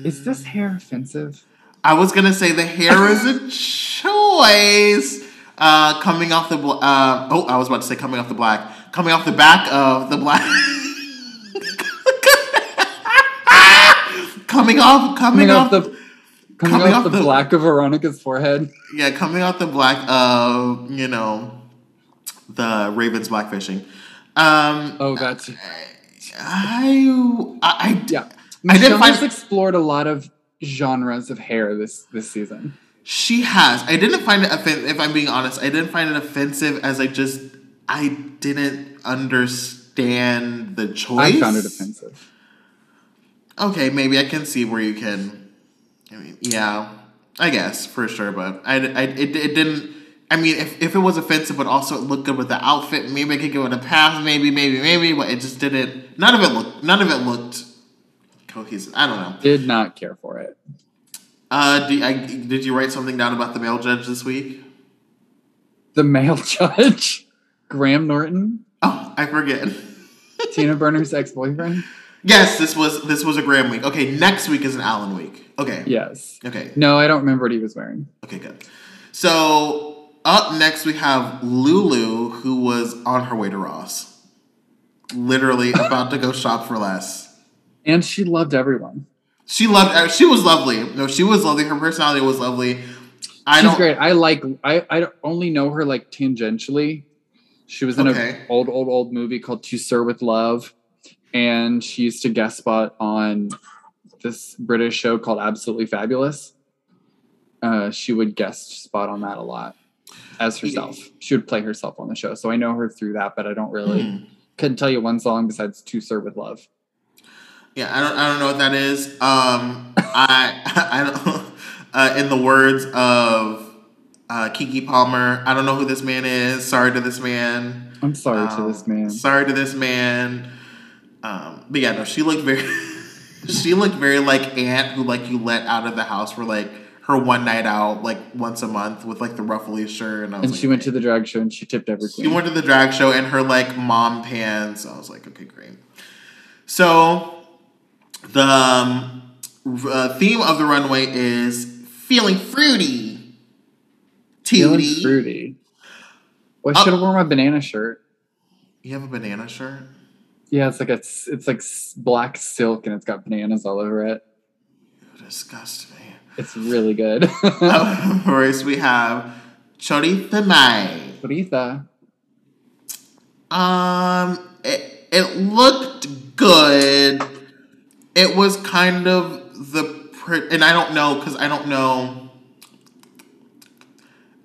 Is this hair offensive? I was gonna say the hair is a choice. Uh, coming off the bl- uh, oh, I was about to say coming off the black, coming off the back of the black. coming off, coming, Coming off, off the coming, coming off, off the, the- black of Veronica's forehead. yeah, coming off the black of you know the Ravens blackfishing. Um, Oh, that's I, I, I yeah. I didn't find- has explored a lot of genres of hair this this season. She has. I didn't find it offensive. If I'm being honest, I didn't find it offensive as I just I didn't understand the choice. I found it offensive. Okay, maybe I can see where you can. I mean, yeah, I guess for sure, but I, I it, it didn't. I mean, if, if it was offensive, but also it looked good with the outfit, maybe I could give it a pass. Maybe, maybe, maybe, but it just didn't. None of it looked. None of it looked cohesive. I don't know. Did not care for it. Uh, do, I, did you write something down about the male judge this week? The male judge, Graham Norton, Oh, I forget. Tina Burner's ex-boyfriend. Yes, this was this was a Graham week. Okay, next week is an Alan week. Okay. Yes. Okay. No, I don't remember what he was wearing. Okay, good. So up next we have Lulu, who was on her way to Ross. Literally about to go shop for less. And she loved everyone. She loved uh, she was lovely. No, she was lovely. Her personality was lovely. I She's great. I like. I I only know her like tangentially. She was in Okay. an old old old movie called To Sir with Love, and she used to guest spot on this British show called Absolutely Fabulous. Uh, she would guest spot on that a lot as herself. She would play herself on the show, so I know her through that. But I don't really Hmm. couldn't tell you one song besides To Sir with Love. Yeah, I don't I don't know what that is. Um I I don't uh, in the words of uh, Keke Palmer, I don't know who this man is. Sorry to this man. I'm sorry to Um, this man. Sorry to this man. Um, but yeah, no, she looked very, she looked very like Aunt who like you let out of the house for like her one night out like once a month with like the ruffly shirt. And, I was And like, she went to the drag show and she tipped every she went to the drag show in her like mom pants. I was like, okay, great. So the um, uh, theme of the runway is feeling fruity. Feeling fruity. Well. I should have worn my banana shirt. You have a banana shirt? Yeah, it's like it's it's like black silk and it's got bananas all over it. You disgust me. It's really good. Of course, we have Choriza May. Rita. Um, it, it looked good. It was kind of the pre- and I don't know because I don't know.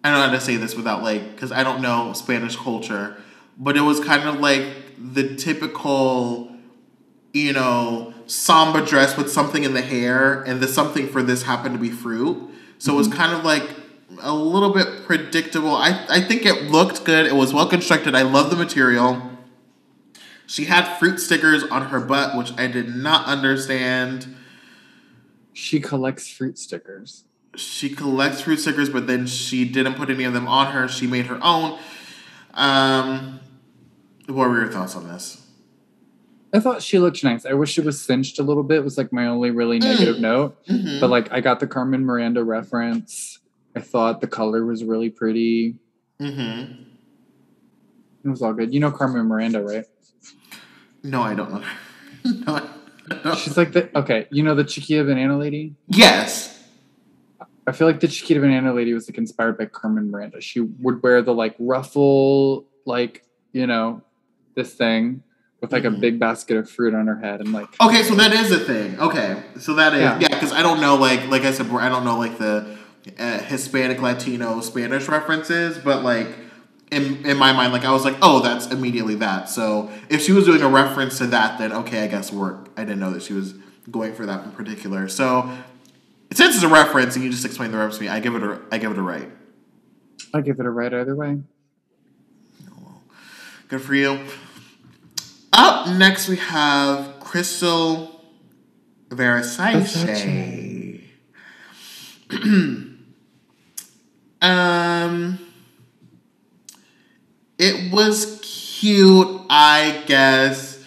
I don't know how to say this without like because I don't know Spanish culture, but it was kind of like the typical, you know, samba dress with something in the hair, and the something for this happened to be fruit. So it was kind of like a little bit predictable. I I think it looked good. It was well constructed. I love the material. She had fruit stickers on her butt, which I did not understand. She collects fruit stickers. She collects fruit stickers, but then she didn't put any of them on her. She made her own. Um, what were your thoughts on this? I thought she looked nice. I wish it was cinched a little bit. Was like my only really negative note. Mhm. But like I got the Carmen Miranda reference. I thought the color was really pretty. Mm-hmm. It was all good. You know Carmen Miranda, right? No, I don't know. no, don't. She's like the okay. You know the Chiquita Banana Lady. Yes. I feel like the Chiquita Banana Lady was like inspired by Carmen Miranda. She would wear the like ruffle, like you know, this thing with like Mhm. a big basket of fruit on her head and like Okay, so that is a thing. Okay, so that is Yeah. yeah, because I don't know like like I said, I don't know like the uh, Hispanic, Latino, Spanish references, but like in in my mind, like I was like, oh, that's immediately that. So if she was doing a reference to that, then okay, I guess work. I didn't know that she was going for that in particular. So since it's a reference and you just explained the reference to me, I give it a I give it a right. I give it a right either way. Good for you. Up next, we have Krystal Versace. um, it was cute, I guess.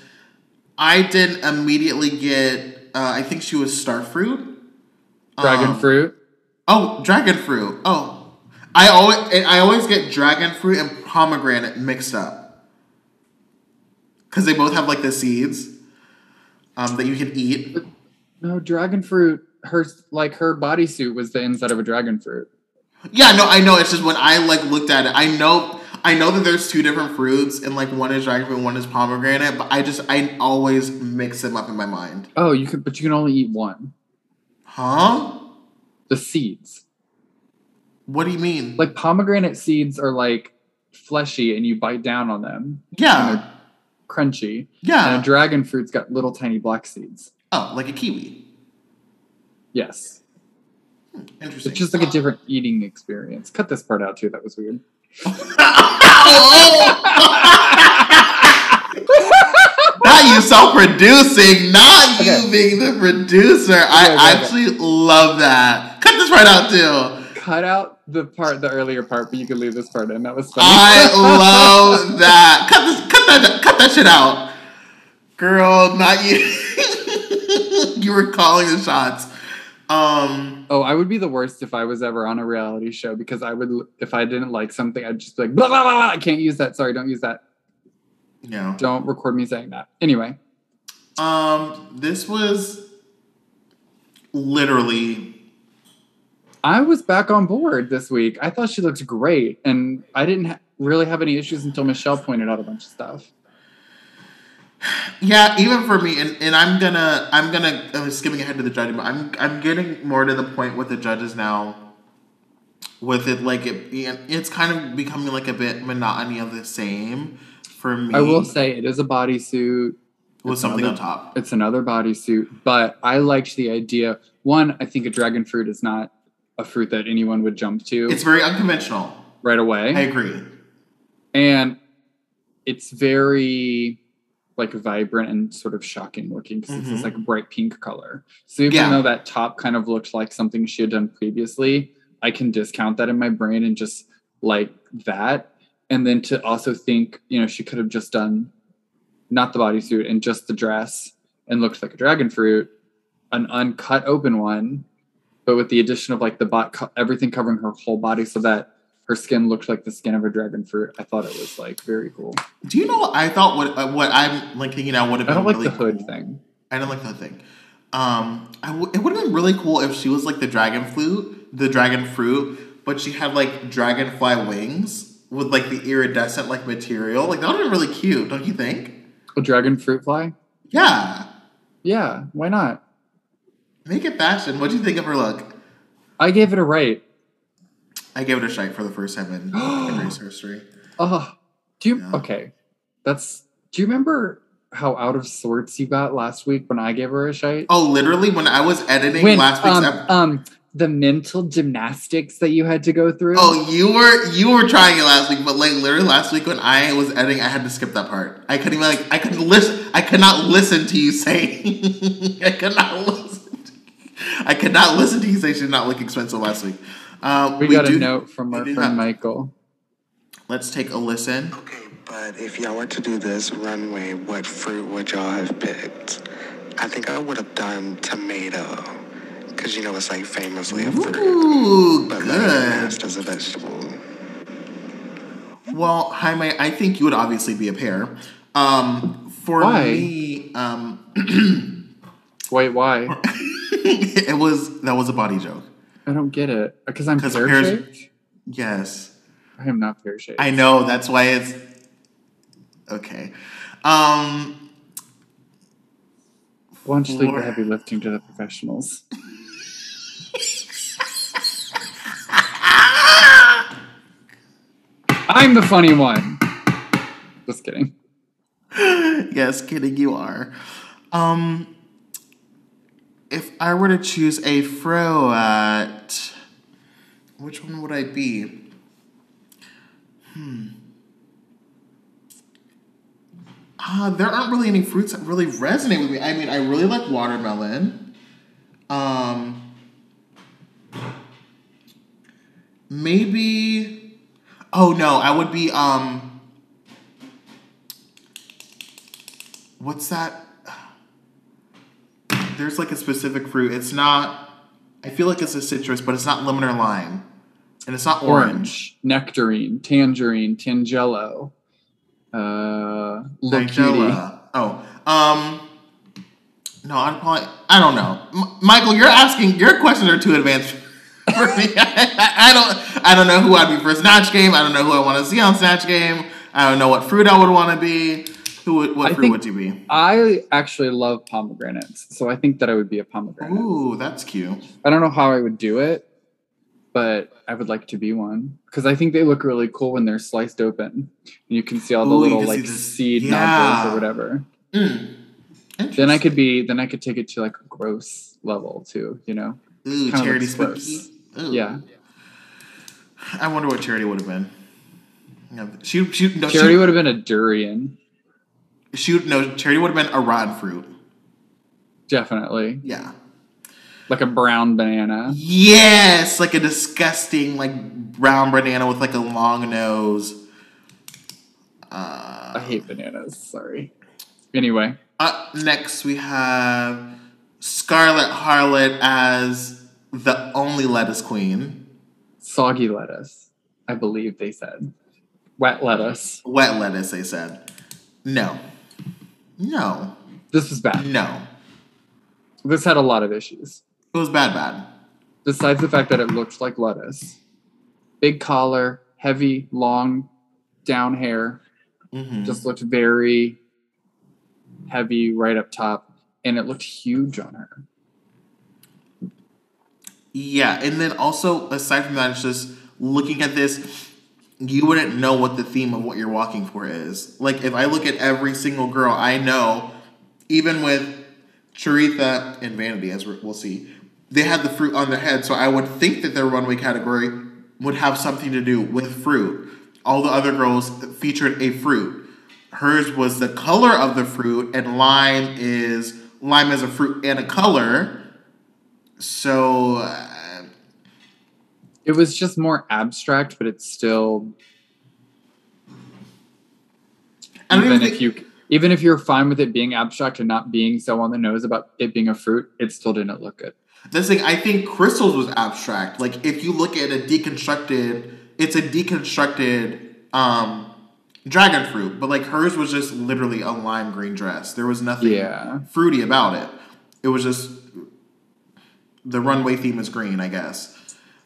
I didn't immediately get. Uh, I think she was starfruit. Dragon Um, fruit. Oh, dragon fruit. Oh, I always I always get dragon fruit and pomegranate mixed up because they both have like the seeds um, that you can eat. No, dragon fruit. Her like her bodysuit was the inside of a dragon fruit. Yeah, no, I know. It's just when I like looked at it, I know I know that there's two different fruits and like one is dragon fruit, one is pomegranate, but I just I always mix them up in my mind. Oh, you could, but you can only eat one. Huh? The seeds. What do you mean? Like pomegranate seeds are like fleshy, and you bite down on them, yeah, crunchy. And yeah. a dragon fruit's got little tiny black seeds. Oh, like a kiwi. Yes, hmm, Interesting. it's just like a different eating experience. Cut this part out too. That was weird. not you self-producing, not Okay. you being the producer. Okay, I okay. actually love that. Cut this right out too. Cut out the part, the earlier part, but you can leave this part in. That was funny. I love that. Cut this. Cut that. Cut that shit out, girl. Not you. you were calling the shots. Um. Oh, I would be the worst if I was ever on a reality show because I would, if I didn't like something, I'd just be like, blah, blah, blah, blah. I can't use that. Sorry, don't use that. Yeah. Don't record me saying that. Anyway, Um. This was literally. I was back on board this week. I thought she looked great, and I didn't ha- really have any issues until Michelle pointed out a bunch of stuff. Yeah, even for me, and, and I'm gonna I'm gonna I'm skimming ahead to the judging, but I'm I'm getting more to the point with the judges now. With it, like it, it's kind of becoming like a bit monotony of the same for me. I will say it is a bodysuit. with it's something another- on top. It's another bodysuit, but I liked the idea. One, I think a dragon fruit is not a fruit that anyone would jump to It's very unconventional. right away. I agree. and it's very like vibrant and sort of shocking looking because it's Mhm. this like bright pink color. So even Yeah. though that top kind of looked like something she had done previously, I can discount that in my brain and just like that. And then to also think, you know, she could have just done not the bodysuit and just the dress and looked like a dragon fruit, an uncut open one, but with the addition of like the bot, co- everything covering her whole body so that her skin looked like the skin of a dragon fruit. I thought it was like very cool. Do you know what I thought? What uh, what I'm like thinking now would have been. I don't like really the hood cool? thing. I don't like the hood thing. Um, I w- it would have been really cool if she was like the dragon flute, the dragon fruit, but she had like dragonfly wings with like the iridescent like material. Like that would have been really cute, don't you think? A dragon fruit fly? Yeah. Yeah, why not? Make it fashion. What do you think of her look? I gave it a right. I gave it a shite for the first time in Henry's history. Oh, do you? Yeah. Okay, that's. Do you remember how out of sorts you got last week when I gave her a shite? Oh, literally, when I was editing when last week's um, ep- um the mental gymnastics that you had to go through. Oh, you were you were trying it last week, but like literally last week when I was editing, I had to skip that part. I couldn't even like I couldn't listen. I could not listen to you say. I could not listen. To, I could not listen to you say she's not looking expensive last week. Um, we, got do- a note from we our friend have- Michael. Let's take a listen. Okay, but if y'all were to do this runway, what fruit would y'all have picked? I think I would have done tomato, because you know it's like famously a fruit, Ooh, but good. recognized as a vegetable. Well, Jaime, I think you would obviously be a pear. Um, for Why? me, um, Wait, why? it was that was a body joke. I don't get it. Because I'm pear pears-. Yes. I am not pear shaped. I know that's why it's okay. Um, Why don't you leave the heavy lifting to the professionals? I'm the funny one. Just kidding. yes, kidding, you are. Um, if I were to choose a fruit, which one would I be? Hmm. Uh, there aren't really any fruits that really resonate with me. I mean, I really like watermelon. Um, maybe. Oh no, I would be um. What's that? There's like a specific fruit. It's not. I feel like it's a citrus, but it's not lemon or lime, and it's not orange. Orange, nectarine, tangerine, tangelo, uh. Nigella. Oh, um, no, I'd probably. I don't know, M- Michael. You're asking. Your questions are too advanced for me. I, I don't. I don't know who I'd be for Snatch Game. I don't know who I want to see on Snatch Game. I don't know what fruit I would want to be. Who? would- What I fruit would you be? I actually love pomegranates, so I think that I would be a pomegranate. Ooh, that's cute. I don't know how I would do it, but I would like to be one because I think they look really cool when they're sliced open. And you can see all the Ooh, little like the- seed yeah. nodules or whatever. Mm. Then I could be then I could take it to like a gross level too, you know? Ooh, kinda charity spooky. Ooh. Yeah. I wonder what charity would have been. She, she, no, Charity she, would have been a durian, she, would no, charity would have been a rotten fruit. definitely. Yeah. Like a brown banana. Yes, like a disgusting, like brown banana with like a long nose. I Uh, hate bananas, sorry. Anyway, up next, we have Scarlett Harlot as the only lettuce queen. soggy lettuce, I believe they said. Wet lettuce. Wet lettuce, they said. No. No. This was bad. No. This had a lot of issues. It was bad, bad. besides the fact that it looked like lettuce. Big collar, heavy, long, down hair, hmm just looked very heavy right up top, and it looked huge on her. Yeah, and then also aside from that, it's just looking at this, you wouldn't know what the theme of what you're walking for is. Like if I look at every single girl, I know, even with Charity and Vanity, as we'll see, they had the fruit on their head, so I would think that their runway category would have something to do with fruit. All the other girls featured a fruit. Hers was the color of the fruit, and lime is lime is a fruit and a color. So uh, It was just more abstract, but it's still even even if you even if you're fine with it being abstract and not being so on the nose about it being a fruit, it still didn't look good. this thing. I think Krystal's was abstract. Like if you look at a deconstructed, it's a deconstructed um, dragon fruit, but like hers was just literally a lime green dress. There was nothing Yeah. fruity about it. It was just the runway theme is green, I guess.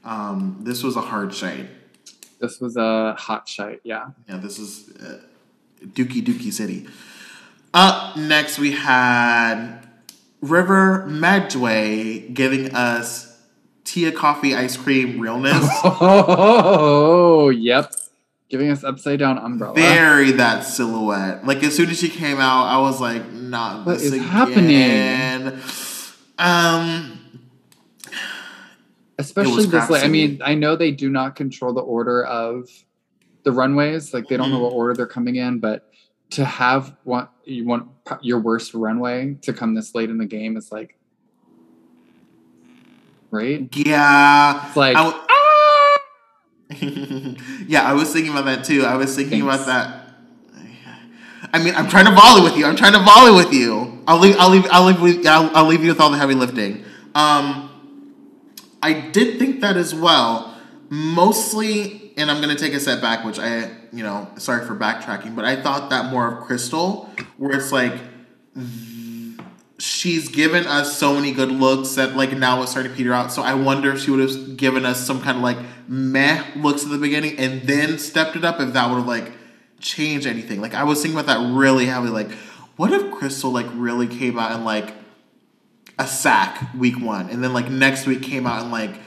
Um, this was a hard shade. This was a hot shite, yeah. Yeah, this is uh, Dookie Dookie City. Up next, we had River Medway giving us Tia Coffee ice cream realness. Oh, yep. Giving us upside down umbrella. Very that silhouette. Like as soon as she came out, I was like, not What this is again. happening? Um, Especially this like I mean, I know they do not control the order of the runways. Like they don't know what order they're coming in, but to have one you want your worst runway to come this late in the game is like right? yeah. It's like I w- yeah, I was thinking about that too. I was thinking Thanks. about that. I mean, I'm trying to volley with you. I'm trying to volley with you. I'll leave. I'll leave. I'll leave. with- I'll, I'll leave you with all the heavy lifting. Um, I did think that as well. Mostly, and I'm gonna take a step back, which I, you know, sorry for backtracking, but I thought that more of Krystal, where it's like she's given us so many good looks that like now it's starting to peter out. So I wonder if she would have given us some kind of like meh looks at the beginning and then stepped it up if that would have like changed anything. Like I was thinking about that really heavily. Like, what if Krystal like really came out and like a sack week one, and then like next week came out in like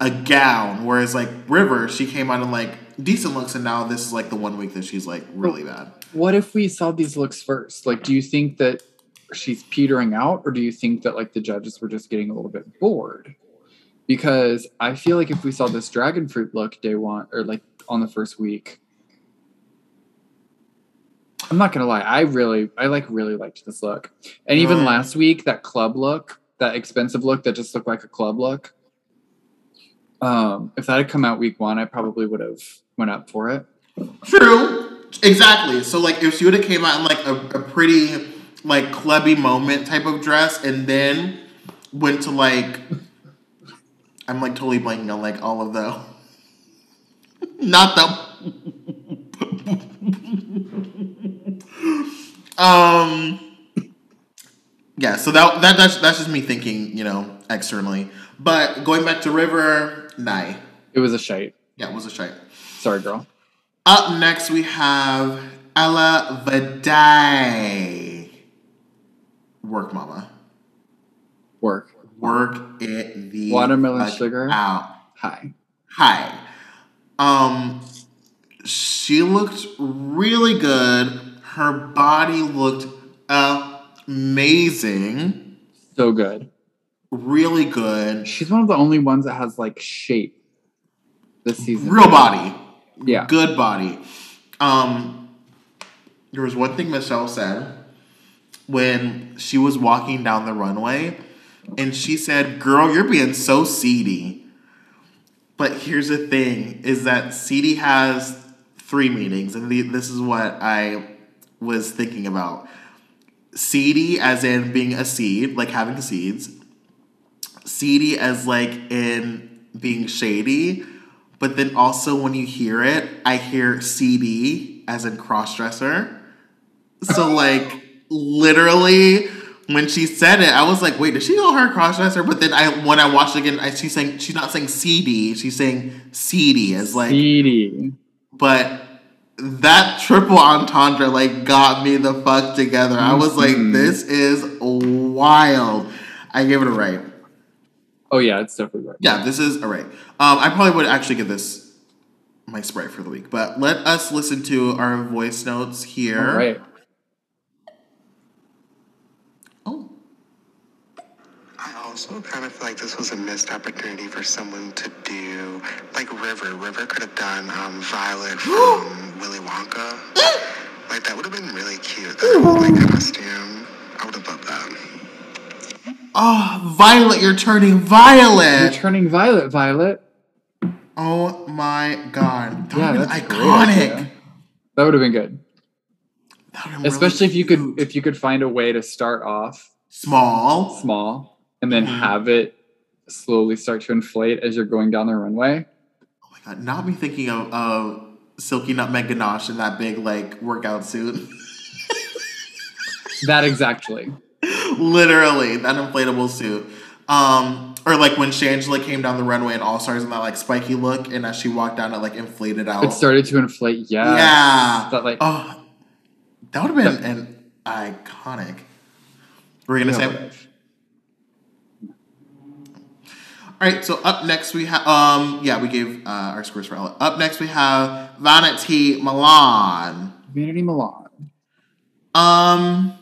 a gown, whereas like River she came out in like decent looks, and now this is like the one week that she's like really bad. what if we saw these looks first? Like, do you think that she's petering out, or do you think that like the judges were just getting a little bit bored? Because I feel like if we saw this dragon fruit look day one or like on the first week, I'm not gonna lie, I really, I like really liked this look, and even Right. last week that club look, that expensive look that just looked like a club look. Um, if that had come out week one, I probably would have went up for it. True. Exactly. So like if she would have came out in like a, a pretty like clubby moment type of dress and then went to like I'm like totally blanking on like all of the not the um yeah so that, that that's that's just me thinking you know externally but going back to river nay It was a shite. yeah it was a shite Sorry, girl. up next, we have Ella Vaday. Work, mama. Work. Work it the Watermelon sugar. out. Hi. Hi. Um, she looked really good. Her body looked amazing. So good. Really good. She's one of the only ones that has like shape this season. Real body. Yeah. Good body. Um, there was one thing Michelle said when she was walking down the runway, and she said, "Girl, you're being so seedy." But here's the thing: is that seedy has three meanings, and the, this is what I was thinking about. Seedy, as in being a seed, like having seeds. Seedy, as like in being shady. But then also when you hear it, I hear CD as in crossdresser. So like literally when she said it, I was like, wait, did she call her crossdresser? But then I when I watched it again, I, she's saying she's not saying CD, she's saying CD as like Seedy. but that triple entendre like got me the fuck together. I was like, Mhm. this is wild. I gave it a right. Oh yeah, it's definitely right. Yeah, this is all right. Um, I probably would actually give this my sprite for the week, but let us listen to our voice notes here. All right. Oh, I also kind of feel like this was a missed opportunity for someone to do like River. River could have done um, Violet from Willy Wonka. like that would have been really cute. That like costume. I would have loved that. oh, Violet, you're turning violet. You're turning violet, Violet. oh my god, that Yeah, would've been great iconic. That would have been good. That would've been Especially if really you could if you could find a way to start off small. small and then Mhm. have it slowly start to inflate as you're going down the runway. Oh my god, not me thinking of of Silky Nutmeg Ganache in that big like workout suit. That exactly. Literally, that inflatable suit. Um, or like when Shangela came down the runway and All Stars in that like spiky look, and as she walked down, it like inflated out. It started to inflate. Yes. Yeah. That like Oh, that would have been an iconic. Were gonna Yeah, say? Would've. so up next we have um yeah we gave uh, our scores for Ella. Up next we have Vanity Milan. Vanity Milan. Um,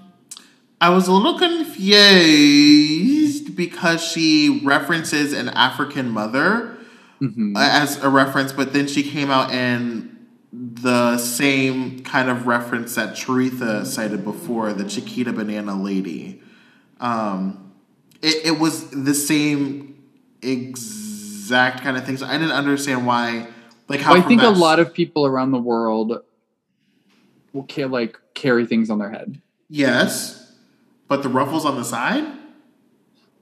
I was a little confused because she references an African mother Mhm. uh, as a reference, but then she came out and the same kind of reference that Choriza cited before, the Chiquita Banana Lady. Um, it, it was the same exact kind of things. I didn't understand why. Like how Well, I think a lot of people around the world will ca- like carry things on their head. Yes, but the ruffles on the side.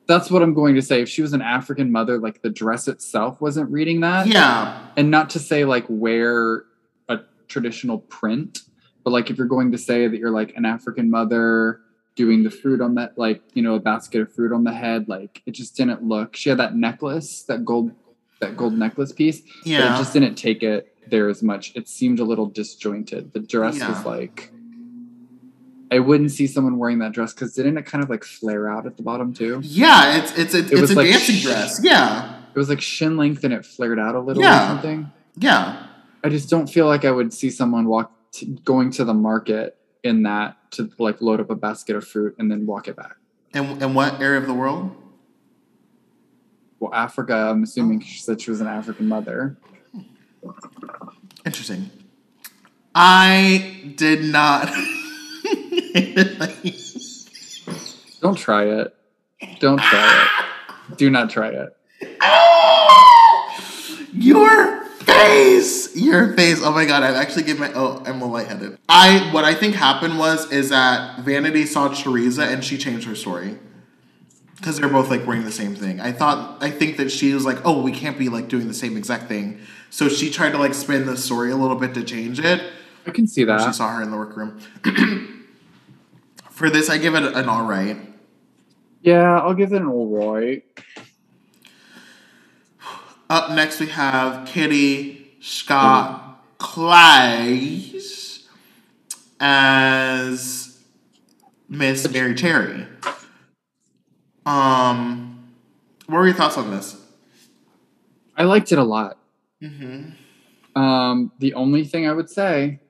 That's what I'm going to say. If she was an African mother, like the dress itself wasn't reading that. Yeah, And not to say like wear a traditional print, but like if you're going to say that you're like an African mother doing the fruit on that, like, you know, a basket of fruit on the head, like it just didn't look. She had that necklace, that gold, that gold necklace piece. but yeah. it just didn't take it there as much. It seemed a little disjointed. The dress Yeah. was like I wouldn't see someone wearing that dress because didn't it kind of like flare out at the bottom too? yeah, it's it's a, it's was a like dancing sh- dress. Yeah, It was like shin length and it flared out a little Yeah. or something. yeah. I just don't feel like I would see someone walk to, going to the market in that to like load up a basket of fruit and then walk it back. And and what area of the world? Well, Africa, I'm assuming she said she was an African mother. Interesting. I did not. Don't try it. Don't try it. Do not try it. Your face, your face. Oh my god! I've actually given my. Oh, I'm a little lightheaded. I what I think happened was is that Vanity saw Choriza and she changed her story because they're both like wearing the same thing. I thought I think that she was like, oh, we can't be like doing the same exact thing. So she tried to like spin the story a little bit to change it. I can see that. She saw her in the workroom. For this, I give it an all right. Yeah, I'll give it an all right. Up next, we have Kitty Scott Claus as Miss Mary Terry. Um, what were your thoughts on this? I liked it a lot. Mm-hmm. Um, the only thing I would say,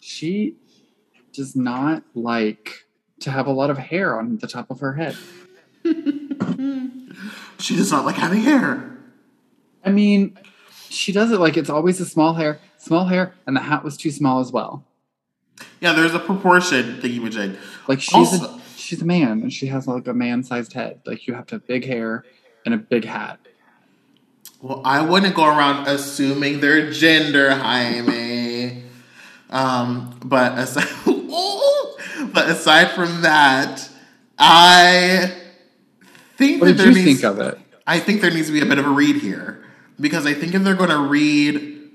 she does not like to have a lot of hair on the top of her head. She does not like having hair. I mean, she does it like it's always a small hair, small hair, and the hat was too small as well. Yeah, there's a proportion thingy majig. Like she's Also- a she's a man and she has like a man-sized head. Like you have to have big hair and a big hat. Well, I wouldn't go around assuming their gender, Jaime. Um, but aside, but aside from that, I think What that did there you needs, think of it? I think there needs to be a bit of a read here because I think if they're going to read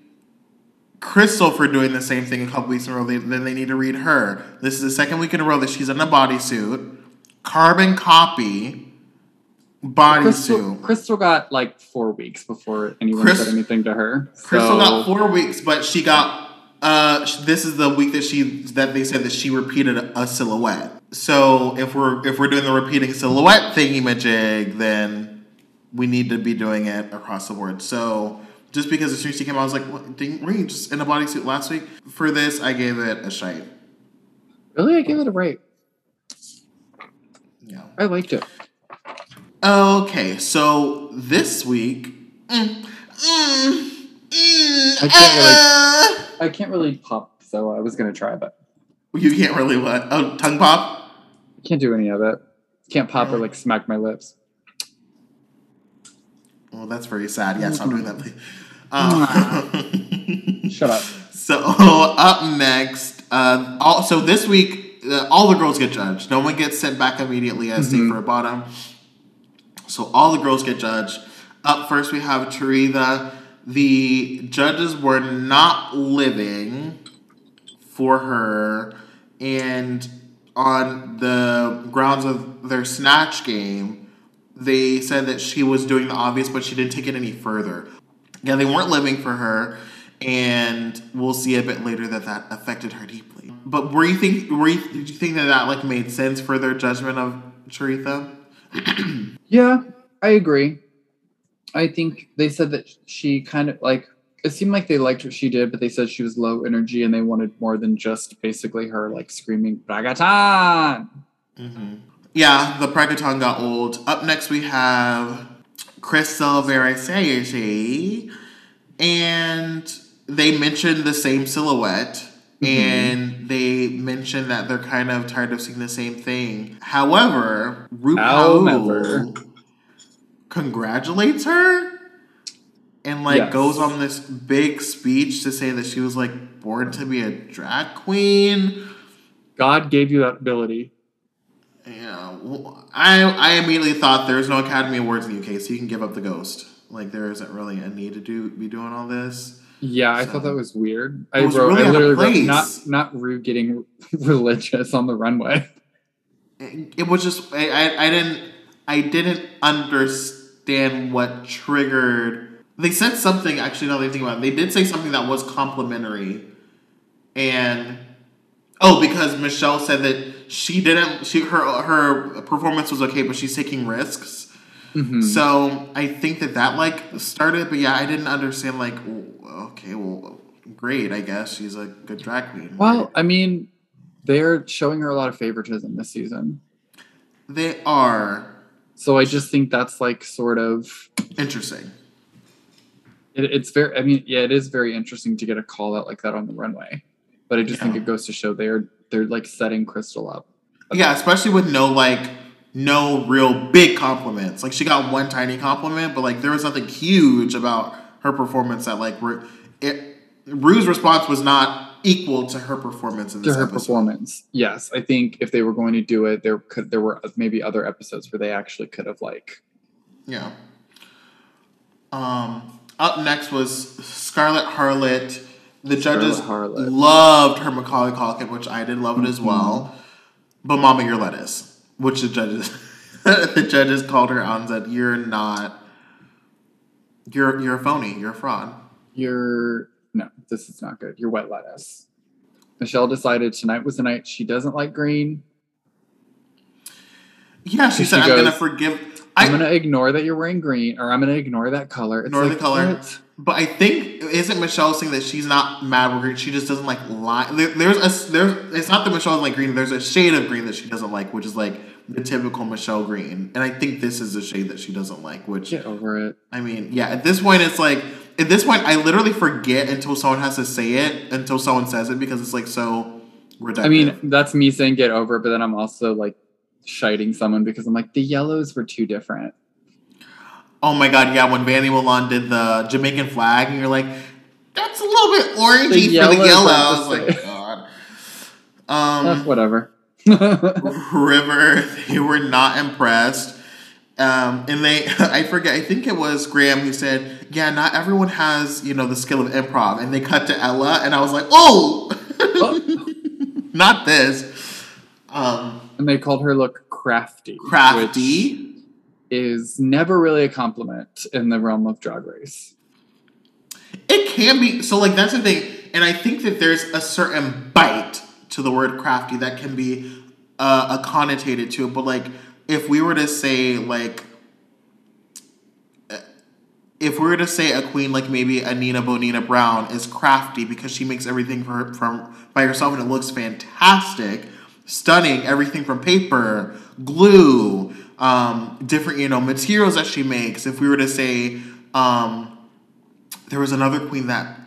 Krystal for doing the same thing a couple weeks in a row, they, then they need to read her. This is the second week in a row that she's in a bodysuit, carbon copy Krystal, bodysuit. Krystal got like four weeks before anyone Chris- said anything to her. Krystal got four weeks, but she got. Uh, this is the week that she that they said that she repeated a, a silhouette. So if we're if we're doing the repeating silhouette thingy majig, then we need to be doing it across the board. So just because as soon as she came out, I was like, what, didn't, you just in a bodysuit last week? For this, I gave it a shite. Really, I give it a rate. Yeah. I liked it. Okay, so this week. mm, mm, mm, I can't really- uh, I can't really pop, so I was gonna try, but You can't really what? Oh, tongue pop. I can't do any of it. Can't pop or like smack my lips. Well, that's very sad. Yes, I'm doing that. Um, Shut up. so up next, uh, also this week, uh, all the girls get judged. No one gets sent back immediately as Mhm. safe for a bottom. So all the girls get judged. Up first, we have Choriza. The judges were not living for her, and on the grounds of their snatch game, they said that she was doing the obvious, but she didn't take it any further. Yeah, they weren't living for her, and we'll see a bit later that that affected her deeply. But were you think were you, did you think that that like made sense for their judgment of Choriza? Yeah, I agree. I think they said that she kind of like it seemed like they liked what she did, but they said she was low energy and they wanted more than just basically her like screaming Pracatan. Mm-hmm. Yeah, the Pracatan got old. Up next, we have Krystal Versace, and they mentioned the same silhouette. Mm-hmm. And they mentioned that they're kind of tired of seeing the same thing. However. RuPaul congratulates her and like Yes. goes on this big speech to say that she was like born to be a drag queen. God gave you that ability. Yeah, well, I I immediately thought there's no Academy Awards in the UK, so you can give up the ghost. Like there isn't really a need to do be doing all this. Yeah, I thought that was weird. I was wrote, really I out of literally wrote, not not Ru getting religious on the runway. It, it was just I, I I didn't I didn't understand what triggered. They said something actually. Now that I think about it, they did say something that was complimentary, and oh, because Michelle said that she didn't. She her her performance was okay, but she's taking risks. Mhm. So I think that that like started, but yeah, I didn't understand. Like, okay, well, great. I guess she's a good drag queen. Well, I mean, they're showing her a lot of favoritism this season. they are So I just think that's like sort of interesting. it, it's very I mean, yeah, it is very interesting to get a call out like that on the runway. But I just think it goes to show they're they're like setting Krystal up. Yeah, especially with no like no real big compliments. Like she got one tiny compliment, but like there was nothing huge about her performance that like Ru- it. Ru's response was not equal to her performance in To her episode. performance. Yes. I think if they were going to do it, there could there were maybe other episodes where they actually could have like Yeah. Um. Up next was Scarlett Harlot. The judges Harlot. loved her Macaulay Culkin, which I did love it Mm-hmm. as well. But Mama, you're lettuce, which the judges the judges called her out and said, "You're not. You're you're a phony. You're a fraud." you're no, this is not good. You're wet lettuce. Michelle decided tonight was the night she doesn't like green. Yeah, she said, she "I'm gonna goes, forgive." I'm gonna ignore that you're wearing green, or I'm gonna ignore that color. It's Ignore the like, color. what? But I think isn't Michelle saying that she's not mad with green? She just doesn't like lime. There, there's a there's it's not that Michelle doesn't like green. There's a shade of green that she doesn't like, which is like the typical Michelle green. And I think this is the shade that she doesn't like. Which Get over it. I mean, yeah. At this point, it's like at this point, I literally forget until someone has to say it until someone says it because it's like so reductive. I mean, that's me saying get over it, but then I'm also like shiting someone because I'm like the yellows were too different. oh my god, yeah. When Vanny Milan did the Jamaican flag, and you're like, that's a little bit orangey The for the yellows yellow. I was like. God. Um. Eh, whatever. River, they were not impressed. Um, and they, I forget, I think it was Graham who said, yeah, not everyone has, you know, the skill of improv. And they cut to Ella, and I was like, oh, not this. Um, and they called her look crafty. Crafty. is never really a compliment in the realm of drag race. It can be, so like, that's the thing. And I think that there's a certain bite to the word crafty that can be uh, a connotated to it. But like, if we were to say, like, if we were to say a queen like maybe a Nina Bonina Brown is crafty because she makes everything for her, from by herself and it looks fantastic, stunning, everything from paper, glue, um, different you know materials that she makes. If we were to say, um, there was another queen that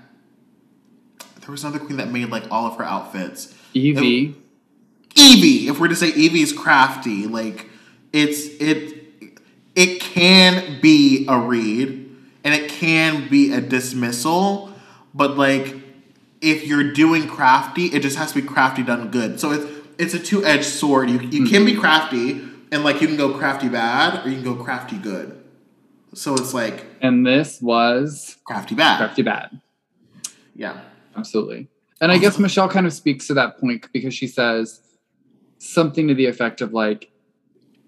there was another queen that made like all of her outfits. Evie, Evie, if we're to say Evie's crafty, like it's it it can be a read and it can be a dismissal, but like if you're doing crafty, it just has to be crafty done good. So it's it's a two edged sword. You you can be crafty and like you can go crafty bad or you can go crafty good. So it's like and this was crafty bad. crafty bad. Yeah. Absolutely. And I guess Michelle kind of speaks to that point because she says something to the effect of like,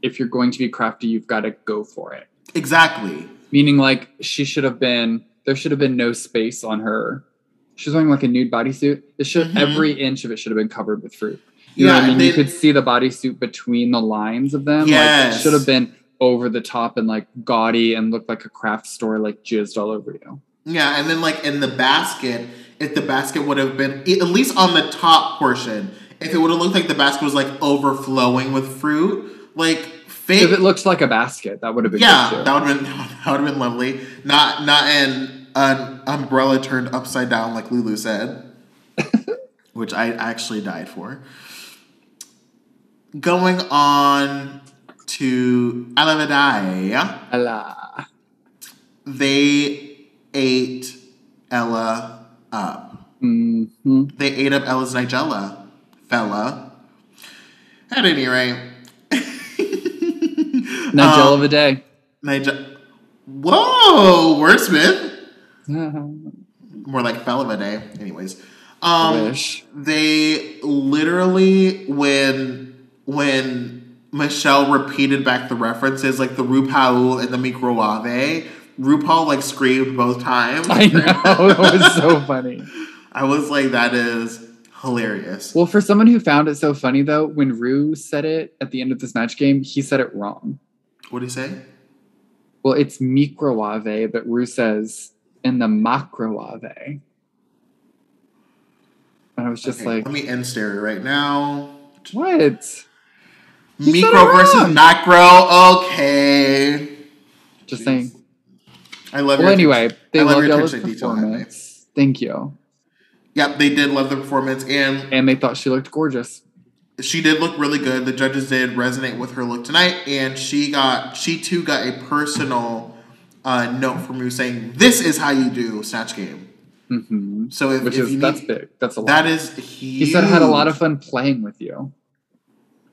if you're going to be crafty, you've got to go for it. Exactly. Meaning, like, she should have been, there should have been no space on her. She's wearing like a nude bodysuit. It should, Mhm. every inch of it should have been covered with fruit. You know Yeah, I mean? they- you could see the bodysuit between the lines of them. Like, it should have been over the top and like gaudy and looked like a craft store like jizzed all over you. Yeah, and then like in the basket, if the basket would have been at least on the top portion, if it would have looked like the basket was like overflowing with fruit, like fake. If it looked like a basket, that would have been yeah, that would have been that would have been lovely. Not not an an umbrella turned upside down like Lulu said, which I actually died for. Going on to Ella Vaday, Allah. they ate Ella up. hmm They ate up Ella's Nigella, fella. At any rate, Nigel Um, of the day. Nigel. Whoa, wordsmith. More like fella of a day. Anyways, um, Wish. they literally when when Michelle repeated back the references like the RuPaul and the microwave, RuPaul like screamed both times. I know that was so funny. I was like, that is hilarious. Well, for someone who found it so funny though, when Ru said it at the end of the Snatch game, he said it wrong. What did he say? Well, it's microwave, but Ru says in the macrowave. And I was just Okay, like, let me end stereo right now. what? You Micro versus macro. Okay. Just Jeez. saying. I love Well, your anyway, they I love loved your attention to detail, Henry. performance. Thank you. Yep, they did love the performance, and And they thought she looked gorgeous. she did look really good. The judges did resonate with her look tonight, and she got she too got a personal uh, note from you saying, "This is how you do snatch game." hmm So if, Which if is you that's need, big. That's a lot. that is huge. he said I had a lot of fun playing with you.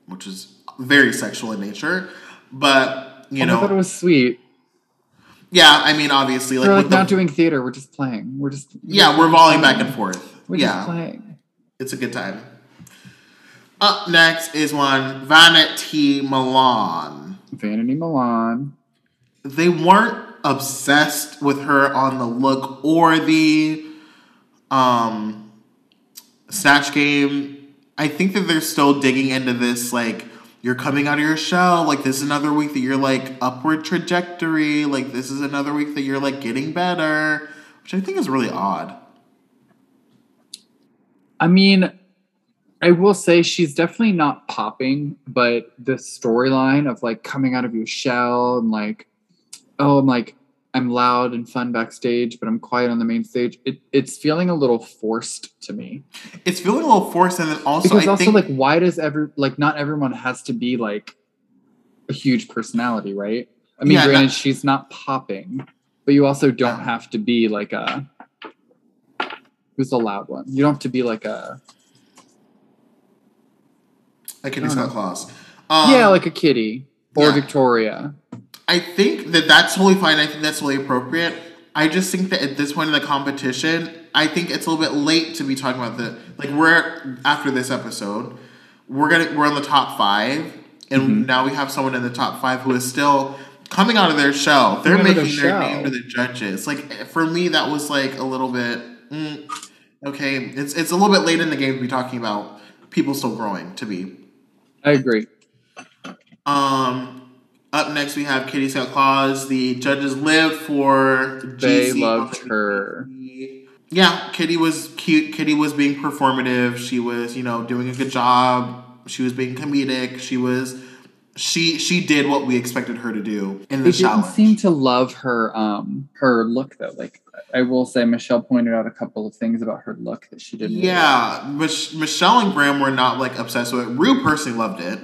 which is very sexual in nature, but you Oh, know, I thought it was sweet. yeah. I mean, obviously, like we're like with the- not doing theater. We're just playing. We're just yeah, we're volleying back and forth. We're yeah, just playing. It's a good time. Up next is one Vanity Milan. Vanity Milan. They weren't obsessed with her on the look or the um snatch game. I think that they're still digging into this like you're coming out of your shell, like this is another week that you're like upward trajectory, like this is another week that you're like getting better, which I think is really odd. I mean, I will say she's definitely not popping, but the storyline of like coming out of your shell and like, oh, I'm like, I'm loud and fun backstage, but I'm quiet on the main stage. It, it's feeling a little forced to me. It's feeling a little forced, and then also because I also think like, why does every like not everyone has to be like a huge personality, right? I mean, Yeah, granted, not- she's not popping, but you also don't have to be like a who's the loud one. You don't have to be like a I can I do don't Scott know. Claus. Um, yeah, like a kitty or yeah. Victoria. I think that that's totally fine. I think that's totally appropriate. I just think that at this point in the competition, I think it's a little bit late to be talking about the like we're after this episode, we're gonna we're on the top five, and Mhm. now we have someone in the top five who is still coming out of their shell. They're making their their shell. name to the judges. Like for me, that was like a little bit mm, okay. It's it's a little bit late in the game to be talking about people still growing. To be I agree. um, up next we have Kitty Scott Claus. The judges lived for They GC. loved her. Yeah, Kitty was cute. Kitty was being performative. She was, you know, doing a good job. She was being comedic. She was, she she did what we expected her to do in the They didn't seem to love her um her look though. Like I will say Michelle pointed out a couple of things about her look that she didn't really yeah, Mich- Michelle and Graham were not like obsessed with it. Ru personally loved it.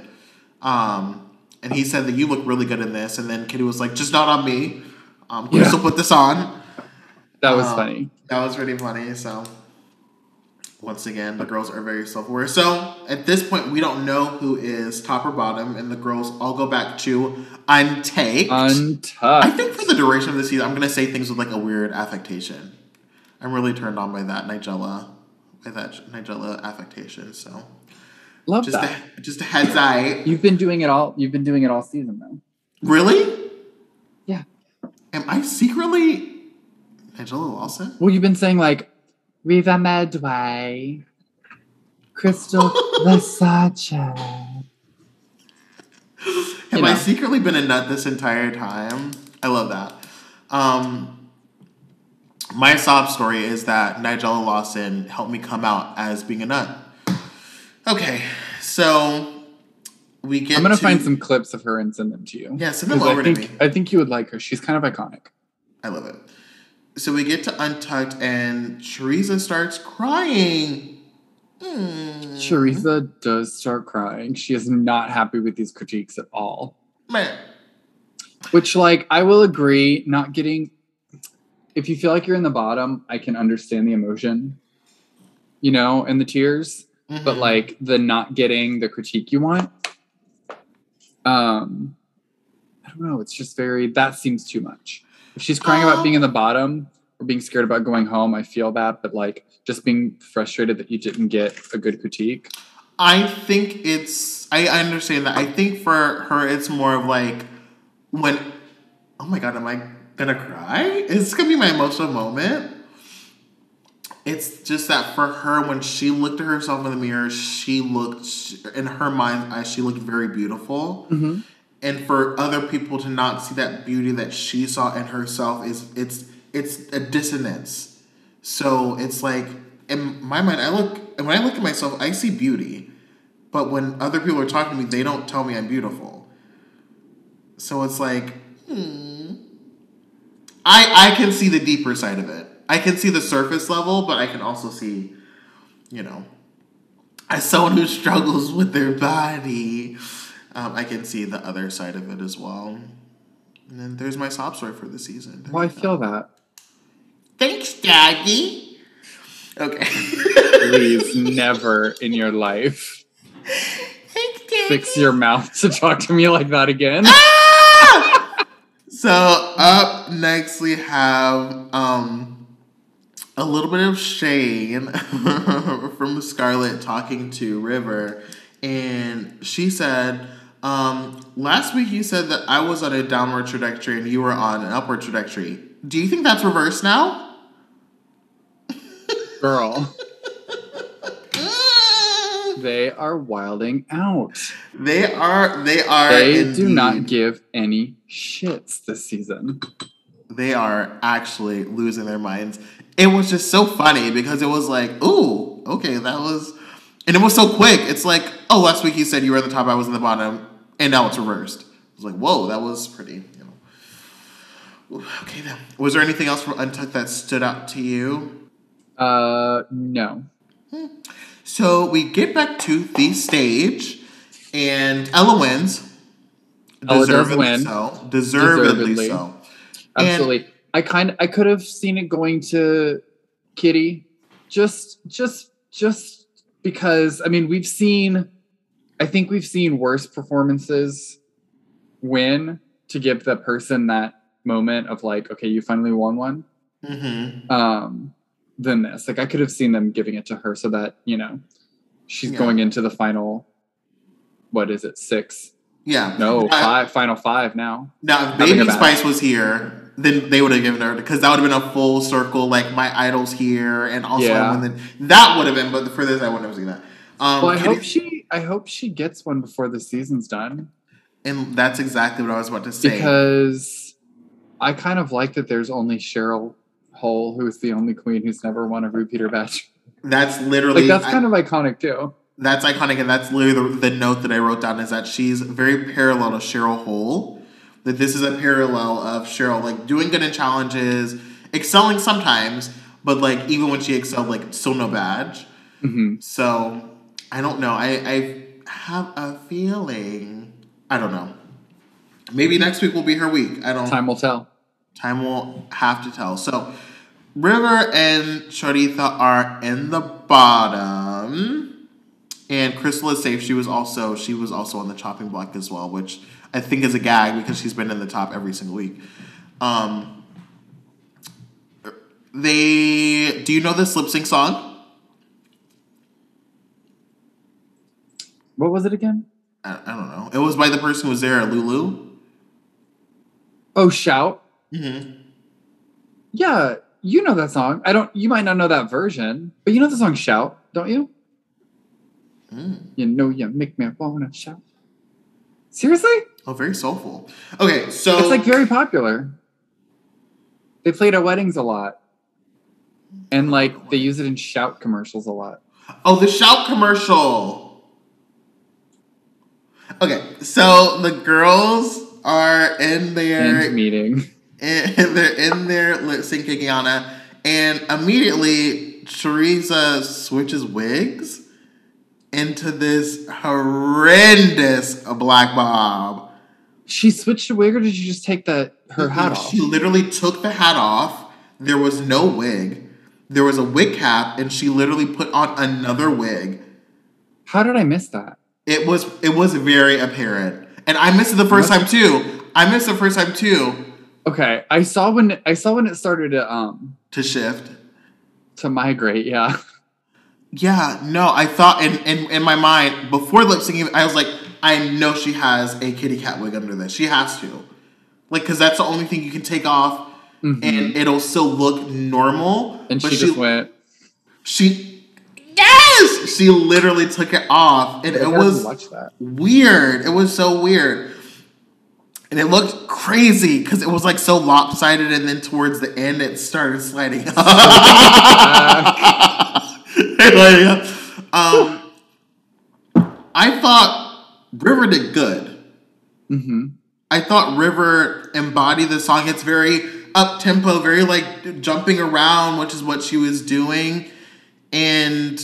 Um, and he said that you look really good in this. And then Kitty was like, just not on me. Um, Yeah. Krystal put this on. That was Um, funny. That was really funny. So, once again, the girls are very self aware. So, at this point, we don't know who is top or bottom, and the girls all go back to Untucked. I think for the duration of the season, I'm going to say things with like a weird affectation. I'm really turned on by that Nigella, by that Nigella affectation. So, Love just that. a, just a heads eye. You've been doing it all. You've been doing it all season though. Really? Yeah. Am I secretly Nigella Lawson? Well, you've been saying like Riva Medway, Krystal Versace. Have You I secretly been a nut this entire time? I love that. Um, my sob story is that Nigella Lawson helped me come out as being a nut. Okay, so we get. I'm gonna to- find some clips of her and send them to you. Yeah, send them over I to think me. I think you would like her. She's kind of iconic. I love it. So we get to Untucked, and Choriza starts crying. Mm. Choriza does start crying. She is not happy with these critiques at all. Man. Which, like, I will agree, not getting. If you feel like you're in the bottom, I can understand the emotion, you know, and the tears. But Mhm. like the not getting the critique you want, um, I don't know. It's just very. That seems too much. If she's crying about being in the bottom or being scared about going home, I feel that. But like, just being frustrated that you didn't get a good critique. I think it's. I, I understand that. I think for her, it's more of like when. Oh my god, am I gonna cry? Is this gonna be my emotional moment. It's just that for her, when she looked at herself in the mirror, she looked in her mind's eye. She looked very beautiful. Mm-hmm. and for other people to not see that beauty that she saw in herself is it's it's a dissonance so it's like in my mind i look and when i look at myself i see beauty but when other people are talking to me they don't tell me i'm beautiful so it's like hmm. i i can see the deeper side of it i can see the surface level but i can also see you know as someone who struggles with their body um, I can see the other side of it as well. And then there's my sob story for the season. There Well, I you go. feel that. Thanks, Daddy. Okay. Please, never in your life Thanks, Daddy. fix your mouth to talk to me like that again. Ah! so up next we have um a little bit of shade from Scarlett talking to River, and she said, um, "Last week you said that I was on a downward trajectory and you were on an upward trajectory. Do you think that's reversed now?" Girl, they are wilding out. They are. They are. They do not give any shits this season. they are actually losing their minds. It was just so funny because it was like, ooh, okay, that was, and it was so quick. It's like, oh, last week you said you were at the top, I was in the bottom, and now it's reversed. It was like, whoa, that was pretty. You know. Okay, then. Was there anything else from Untucked that stood out to you? Uh, no. So we get back to the stage, and Ella wins. Ella Deservedly win. so. Deservedly, Deservedly. so. And- Absolutely. I kind of I could have seen it going to Kitty just just just because I mean we've seen I think we've seen worse performances win to give the person that moment of like okay you finally won one Mhm. um than this like I could have seen them giving it to her so that you know she's Yeah. going into the final what is it six Yeah. no Uh, five final five now Now, if Baby. Spice was here, then they would have given her because that would have been a full circle. Like my idol's here, and also Yeah. and then that would have been. But for this, I wouldn't have seen that. Um, well I hope she I hope she gets one before the season's done and that's exactly what I was about to say. because I kind of like that there's only Cheryl Hole who's the only queen who's never won a repeater badge. that's literally Like that's I- kind of iconic too. that's iconic, and that's literally the, the note that I wrote down is that she's very parallel to Cheryl Hole. That this is a parallel of Cheryl, like doing good in challenges, excelling sometimes, but like even when she excelled, like still no badge. hmm So I don't know. I I have a feeling. I don't know. Maybe next week will be her week. I don't. Time will tell. Time will have to tell. So River and Choriza are in the bottom, and Krystal is safe. She was also she was also on the chopping block as well, which I think is a gag because she's been in the top every single week. Um, they do you know this lip sync song? What was it again? I, I don't know. It was by the person who was there, Lulu. Oh, shout. Mm-hmm. Yeah, you know that song. I don't. You might not know that version, but you know the song "Shout," don't you? Mm. You know you make me wanna shout. Seriously? Oh, very soulful. Okay, so It's like very popular. They played at weddings a lot. And like they use it in shout commercials a lot. Oh, the shout commercial. Okay, so the girls are in their meeting. in, they're in their lip sync Gianna, and immediately Choriza switches wigs into this horrendous black bob. She switched a wig or did you just take the her hat off? She literally took the hat off. There was no wig. There was a wig cap, and she literally put on another wig. How did I miss that? It was it was very apparent, and I missed it the first What? time too. I missed it the first time too Okay, I saw when I saw when it started to um to shift. to migrate. Yeah, Yeah, no, I thought in in, in my mind before lip syncing, I was like, I know she has a kitty cat wig under this. She has to, like, because that's the only thing you can take off, Mhm. and it'll still look normal. and but she, just went. she, yes, she literally took it off, and it was weird. It was so weird. And it looked crazy because it was like so lopsided, and then towards the end, it started sliding. Um, I thought River did good. hmm I thought River embodied the song. It's very up tempo, very like jumping around, which is what she was doing. And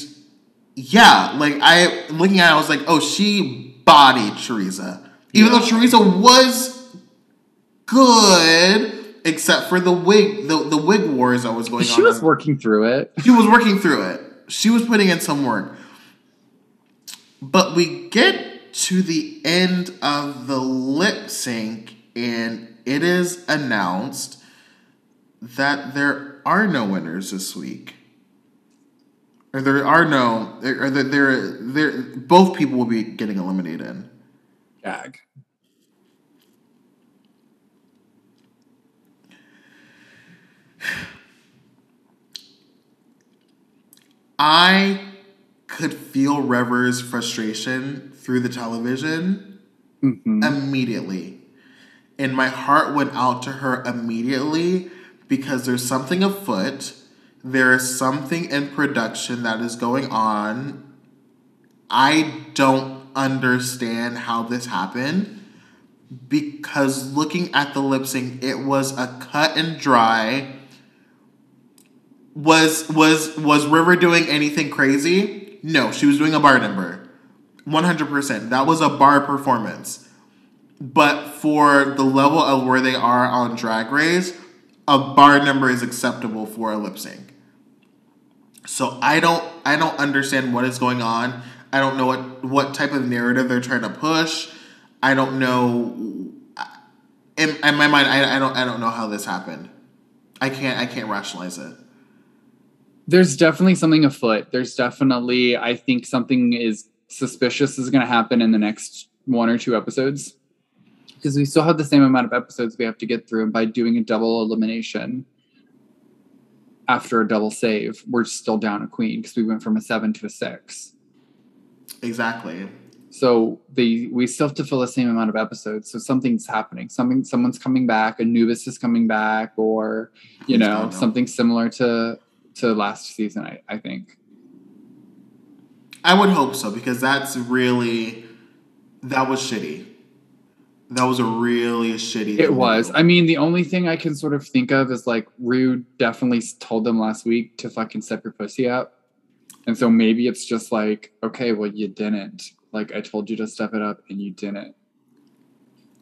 yeah, like I looking at it, I was like, oh, she bodied Choriza. Even though Choriza was good, except for the wig, the, the wig wars that was going on. She was working through it. She was working through it. She was putting in some work. But we get to the end of the lip sync, and it is announced that there are no winners this week. Or there are no, or there, there, there both people will be getting eliminated. Gag. I could feel River's frustration through the television hmm immediately. And my heart went out to her immediately because there's something afoot. There is something in production that is going on. I don't understand how this happened because looking at the lip sync, it was a cut and dry. Was was was River doing anything crazy? No, she was doing a bar number. 100%. That was a bar performance. But for the level of where they are on Drag Race, a bar number is acceptable for a lip sync. So I don't I don't understand what is going on. I don't know what what type of narrative they're trying to push. I don't know in, in my mind I, I don't I don't know how this happened. I can't I can't rationalize it. There's definitely something afoot. There's definitely, I think something is suspicious is going to happen in the next one or two episodes because we still have the same amount of episodes we have to get through. And by doing a double elimination after a double save, we're still down a queen because we went from a seven to a six. Exactly. So they we still have to fill the same amount of episodes. So something's happening. Something someone's coming back. Anubis is coming back, or you know? something similar to to last season. I, I think. I would hope so because that's really that was shitty. That was a really shitty. It was. I mean, the only thing I can sort of think of is like Rude definitely told them last week to fucking step your pussy up. And so maybe it's just like, okay, well, you didn't. Like, I told you to step it up and you didn't.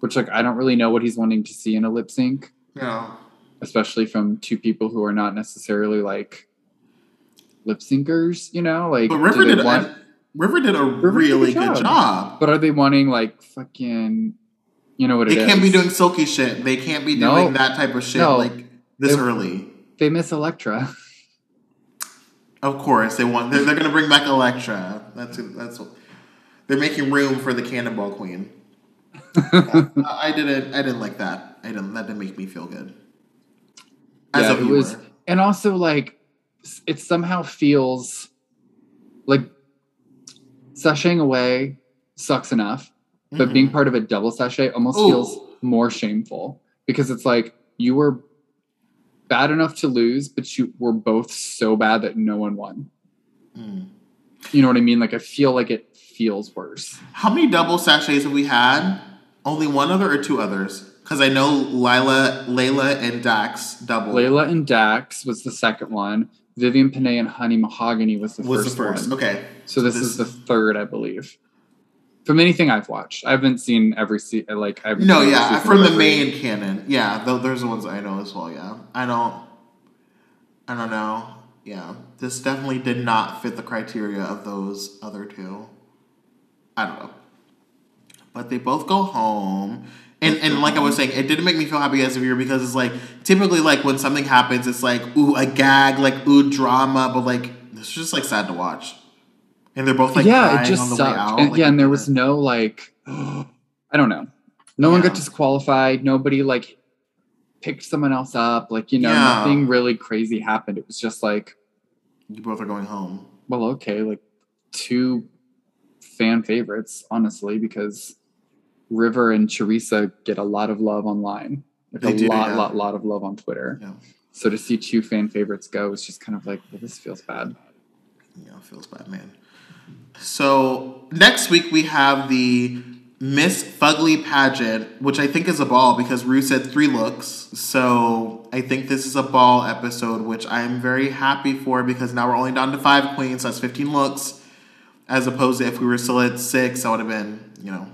Which, like, I don't really know what he's wanting to see in a lip sync, Yeah. Especially from two people who are not necessarily like lip syncers, you know? Like, But River did want- a, River did a River really did a good job. job. but are they wanting like fucking, you know what it is? They can't be doing silky shit. They can't be No. doing that type of shit No. like this They- early. They miss Elektra. Of course, they want. They're, they're gonna bring back Elektra. That's that's. They're making room for the Cannonball Queen. Yeah, I didn't. I didn't like that. I didn't. That didn't make me feel good. As Yeah, a it viewer. was- and also like it somehow feels like sashaying away sucks enough but being Mhm. part of a double sashay almost Ooh. feels more shameful because it's like you were bad enough to lose, but you were both so bad that no one won. Mm. You know what I mean? Like I feel like it feels worse. How many double sashays have we had? Only one other or two others? Because I know Lila, Laila, and Dax double Laila and Dax was the second one. Vivienne Pinay and Honey Mahogany was the was first, the first. one. Okay. So this, this- is the third, I believe. From anything I've watched, I haven't seen every se- like I've No, yeah, from the main canon. Yeah, th- those are the ones I know as well. Yeah, I don't. I don't know. Yeah, this definitely did not fit the criteria of those other two. I don't know, but they both go home, and and like I was saying, it didn't make me feel happy as a viewer because it's like typically like when something happens, it's like ooh a gag, like ooh drama, but like this is just like sad to watch, and they're both like yeah, crying it just on the sucked. out. And, like, yeah, and there was no like, I don't know. No one got disqualified. Nobody like picked someone else up. Like you know, Yeah. nothing really crazy happened. It was just like, you both are going home. well, okay, like two fan favorites, honestly, because River and Teresa get a lot of love online. Like They a do, lot, yeah. lot, lot of love on Twitter. Yeah. So to see two fan favorites go is just kind of like, well, this feels bad. Yeah, it feels bad, man. So next week we have the Miss Fugly pageant, which I think is a ball because Ru said three looks. So I think this is a ball episode, which I'm very happy for because now we're only down to five queens. That's 15 looks, as opposed to if we were still at six, that would have been, you know,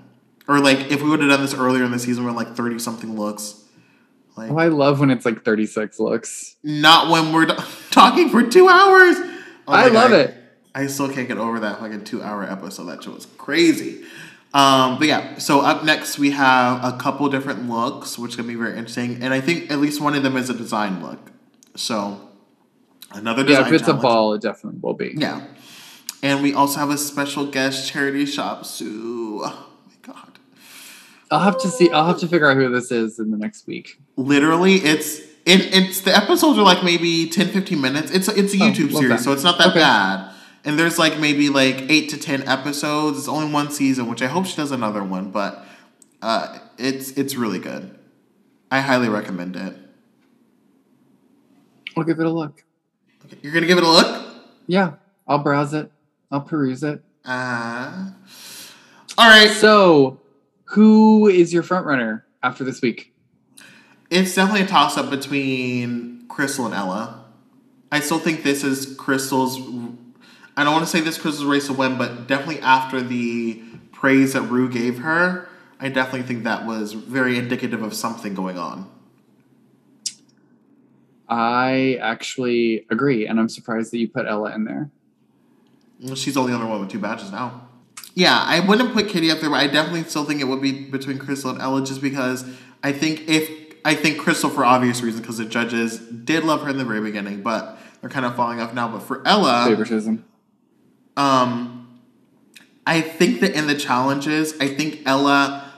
or like if we would have done this earlier in the season, we're like 30 something looks. Like, Oh, I love when it's like 36 looks. not when we're talking for two hours. Oh I love God. it. I still can't get over that fucking two hour episode. That show was crazy. Um, but yeah, so up next we have a couple different looks, which is gonna be very interesting. And I think at least one of them is a design look. So another design Yeah, if it's challenge. a ball, it definitely will be. Yeah. And we also have a special guest charity shop, Sue. Oh. I'll have to see. I'll have to figure out who this is in the next week. Literally, it's it, it's the episodes are like maybe 10, 15 minutes. It's it's a Oh, YouTube love series, that. so it's not that Okay. bad. And there's like maybe like eight to ten episodes. It's only one season, which I hope she does another one, but uh, it's it's really good. I highly recommend it. I'll give it a look. Okay, You're gonna give it a look. Yeah, I'll browse it. I'll peruse it. Uh, all right. So, who is your front runner after this week? It's definitely a toss up between Krystal and Ella. I still think this is Krystal's. I don't want to say this Krystal's race to win, but definitely after the praise that Ru gave her, I definitely think that was very indicative of something going on. I actually agree, and I'm surprised that you put Ella in there. She's the only other one with two badges now. Yeah, I wouldn't put Kitty up there, but I definitely still think it would be between Krystal and Ella, just because I think if I think Krystal for obvious reasons, because the judges did love her in the very beginning, but they're kind of falling off now. But for Ella, Favoritism. Um, I think that in the challenges, I think Ella,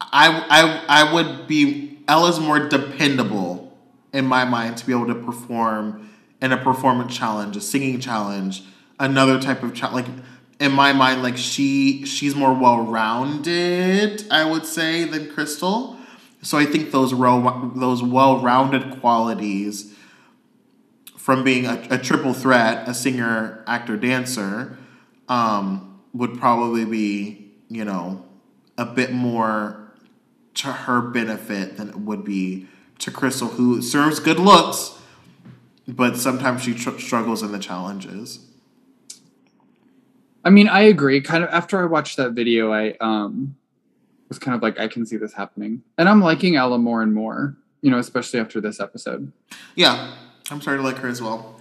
I I I would be Ella's more dependable in my mind to be able to perform in a performance challenge, a singing challenge, another type of challenge. Like in my mind, like she she's more well rounded, I would say, than Krystal. So I think those ro- those well rounded qualities from being a, a triple threat, a singer, actor, dancer, um, would probably be, you know, a bit more to her benefit than it would be to Krystal, who serves good looks, but sometimes she tr- struggles in the challenges. I mean, I agree. Kind of after I watched that video, I um was kind of like, I can see this happening, and I'm liking Ella more and more. You know, especially after this episode. Yeah, I'm starting to like her as well.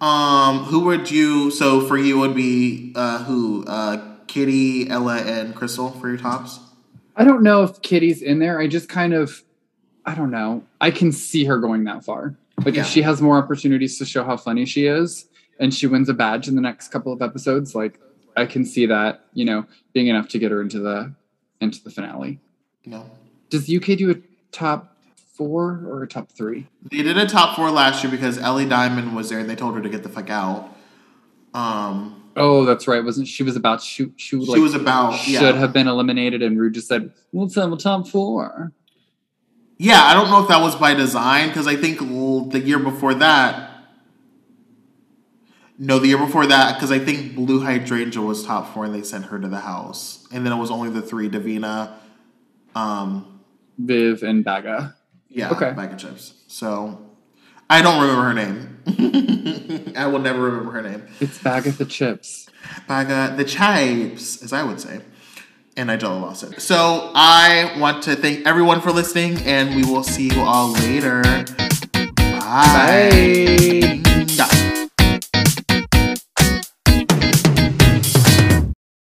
Um, who would you? So for you would be uh, who? Uh, Kitty, Ella, and Krystal for your tops. I don't know if Kitty's in there. I just kind of, I don't know. I can see her going that far. Like Yeah. if she has more opportunities to show how funny she is, and she wins a badge in the next couple of episodes, like I can see that, you know, being enough to get her into the into the finale. No. Does the UK do a top four or a top three? They did a top four last year because Ellie Diamond was there and they told her to get the fuck out. Um, Oh, that's right. Wasn't she was about shoot? she she, she like was about should yeah. have been eliminated, and Rude just said, "We'll tell top four. Yeah, I don't know if that was by design because I think the year before that. No, the year before that, because I think Blue Hydrangea was top four and they sent her to the house. And then it was only the three Divina, um, Viv and Baga. yeah, Okay. bag of chips. So I don't remember her name. I will never remember her name. It's Bagatha Chips. Baga the chips, as I would say. And Nigella it. So I want to thank everyone for listening, and we will see you all later. Bye. Bye.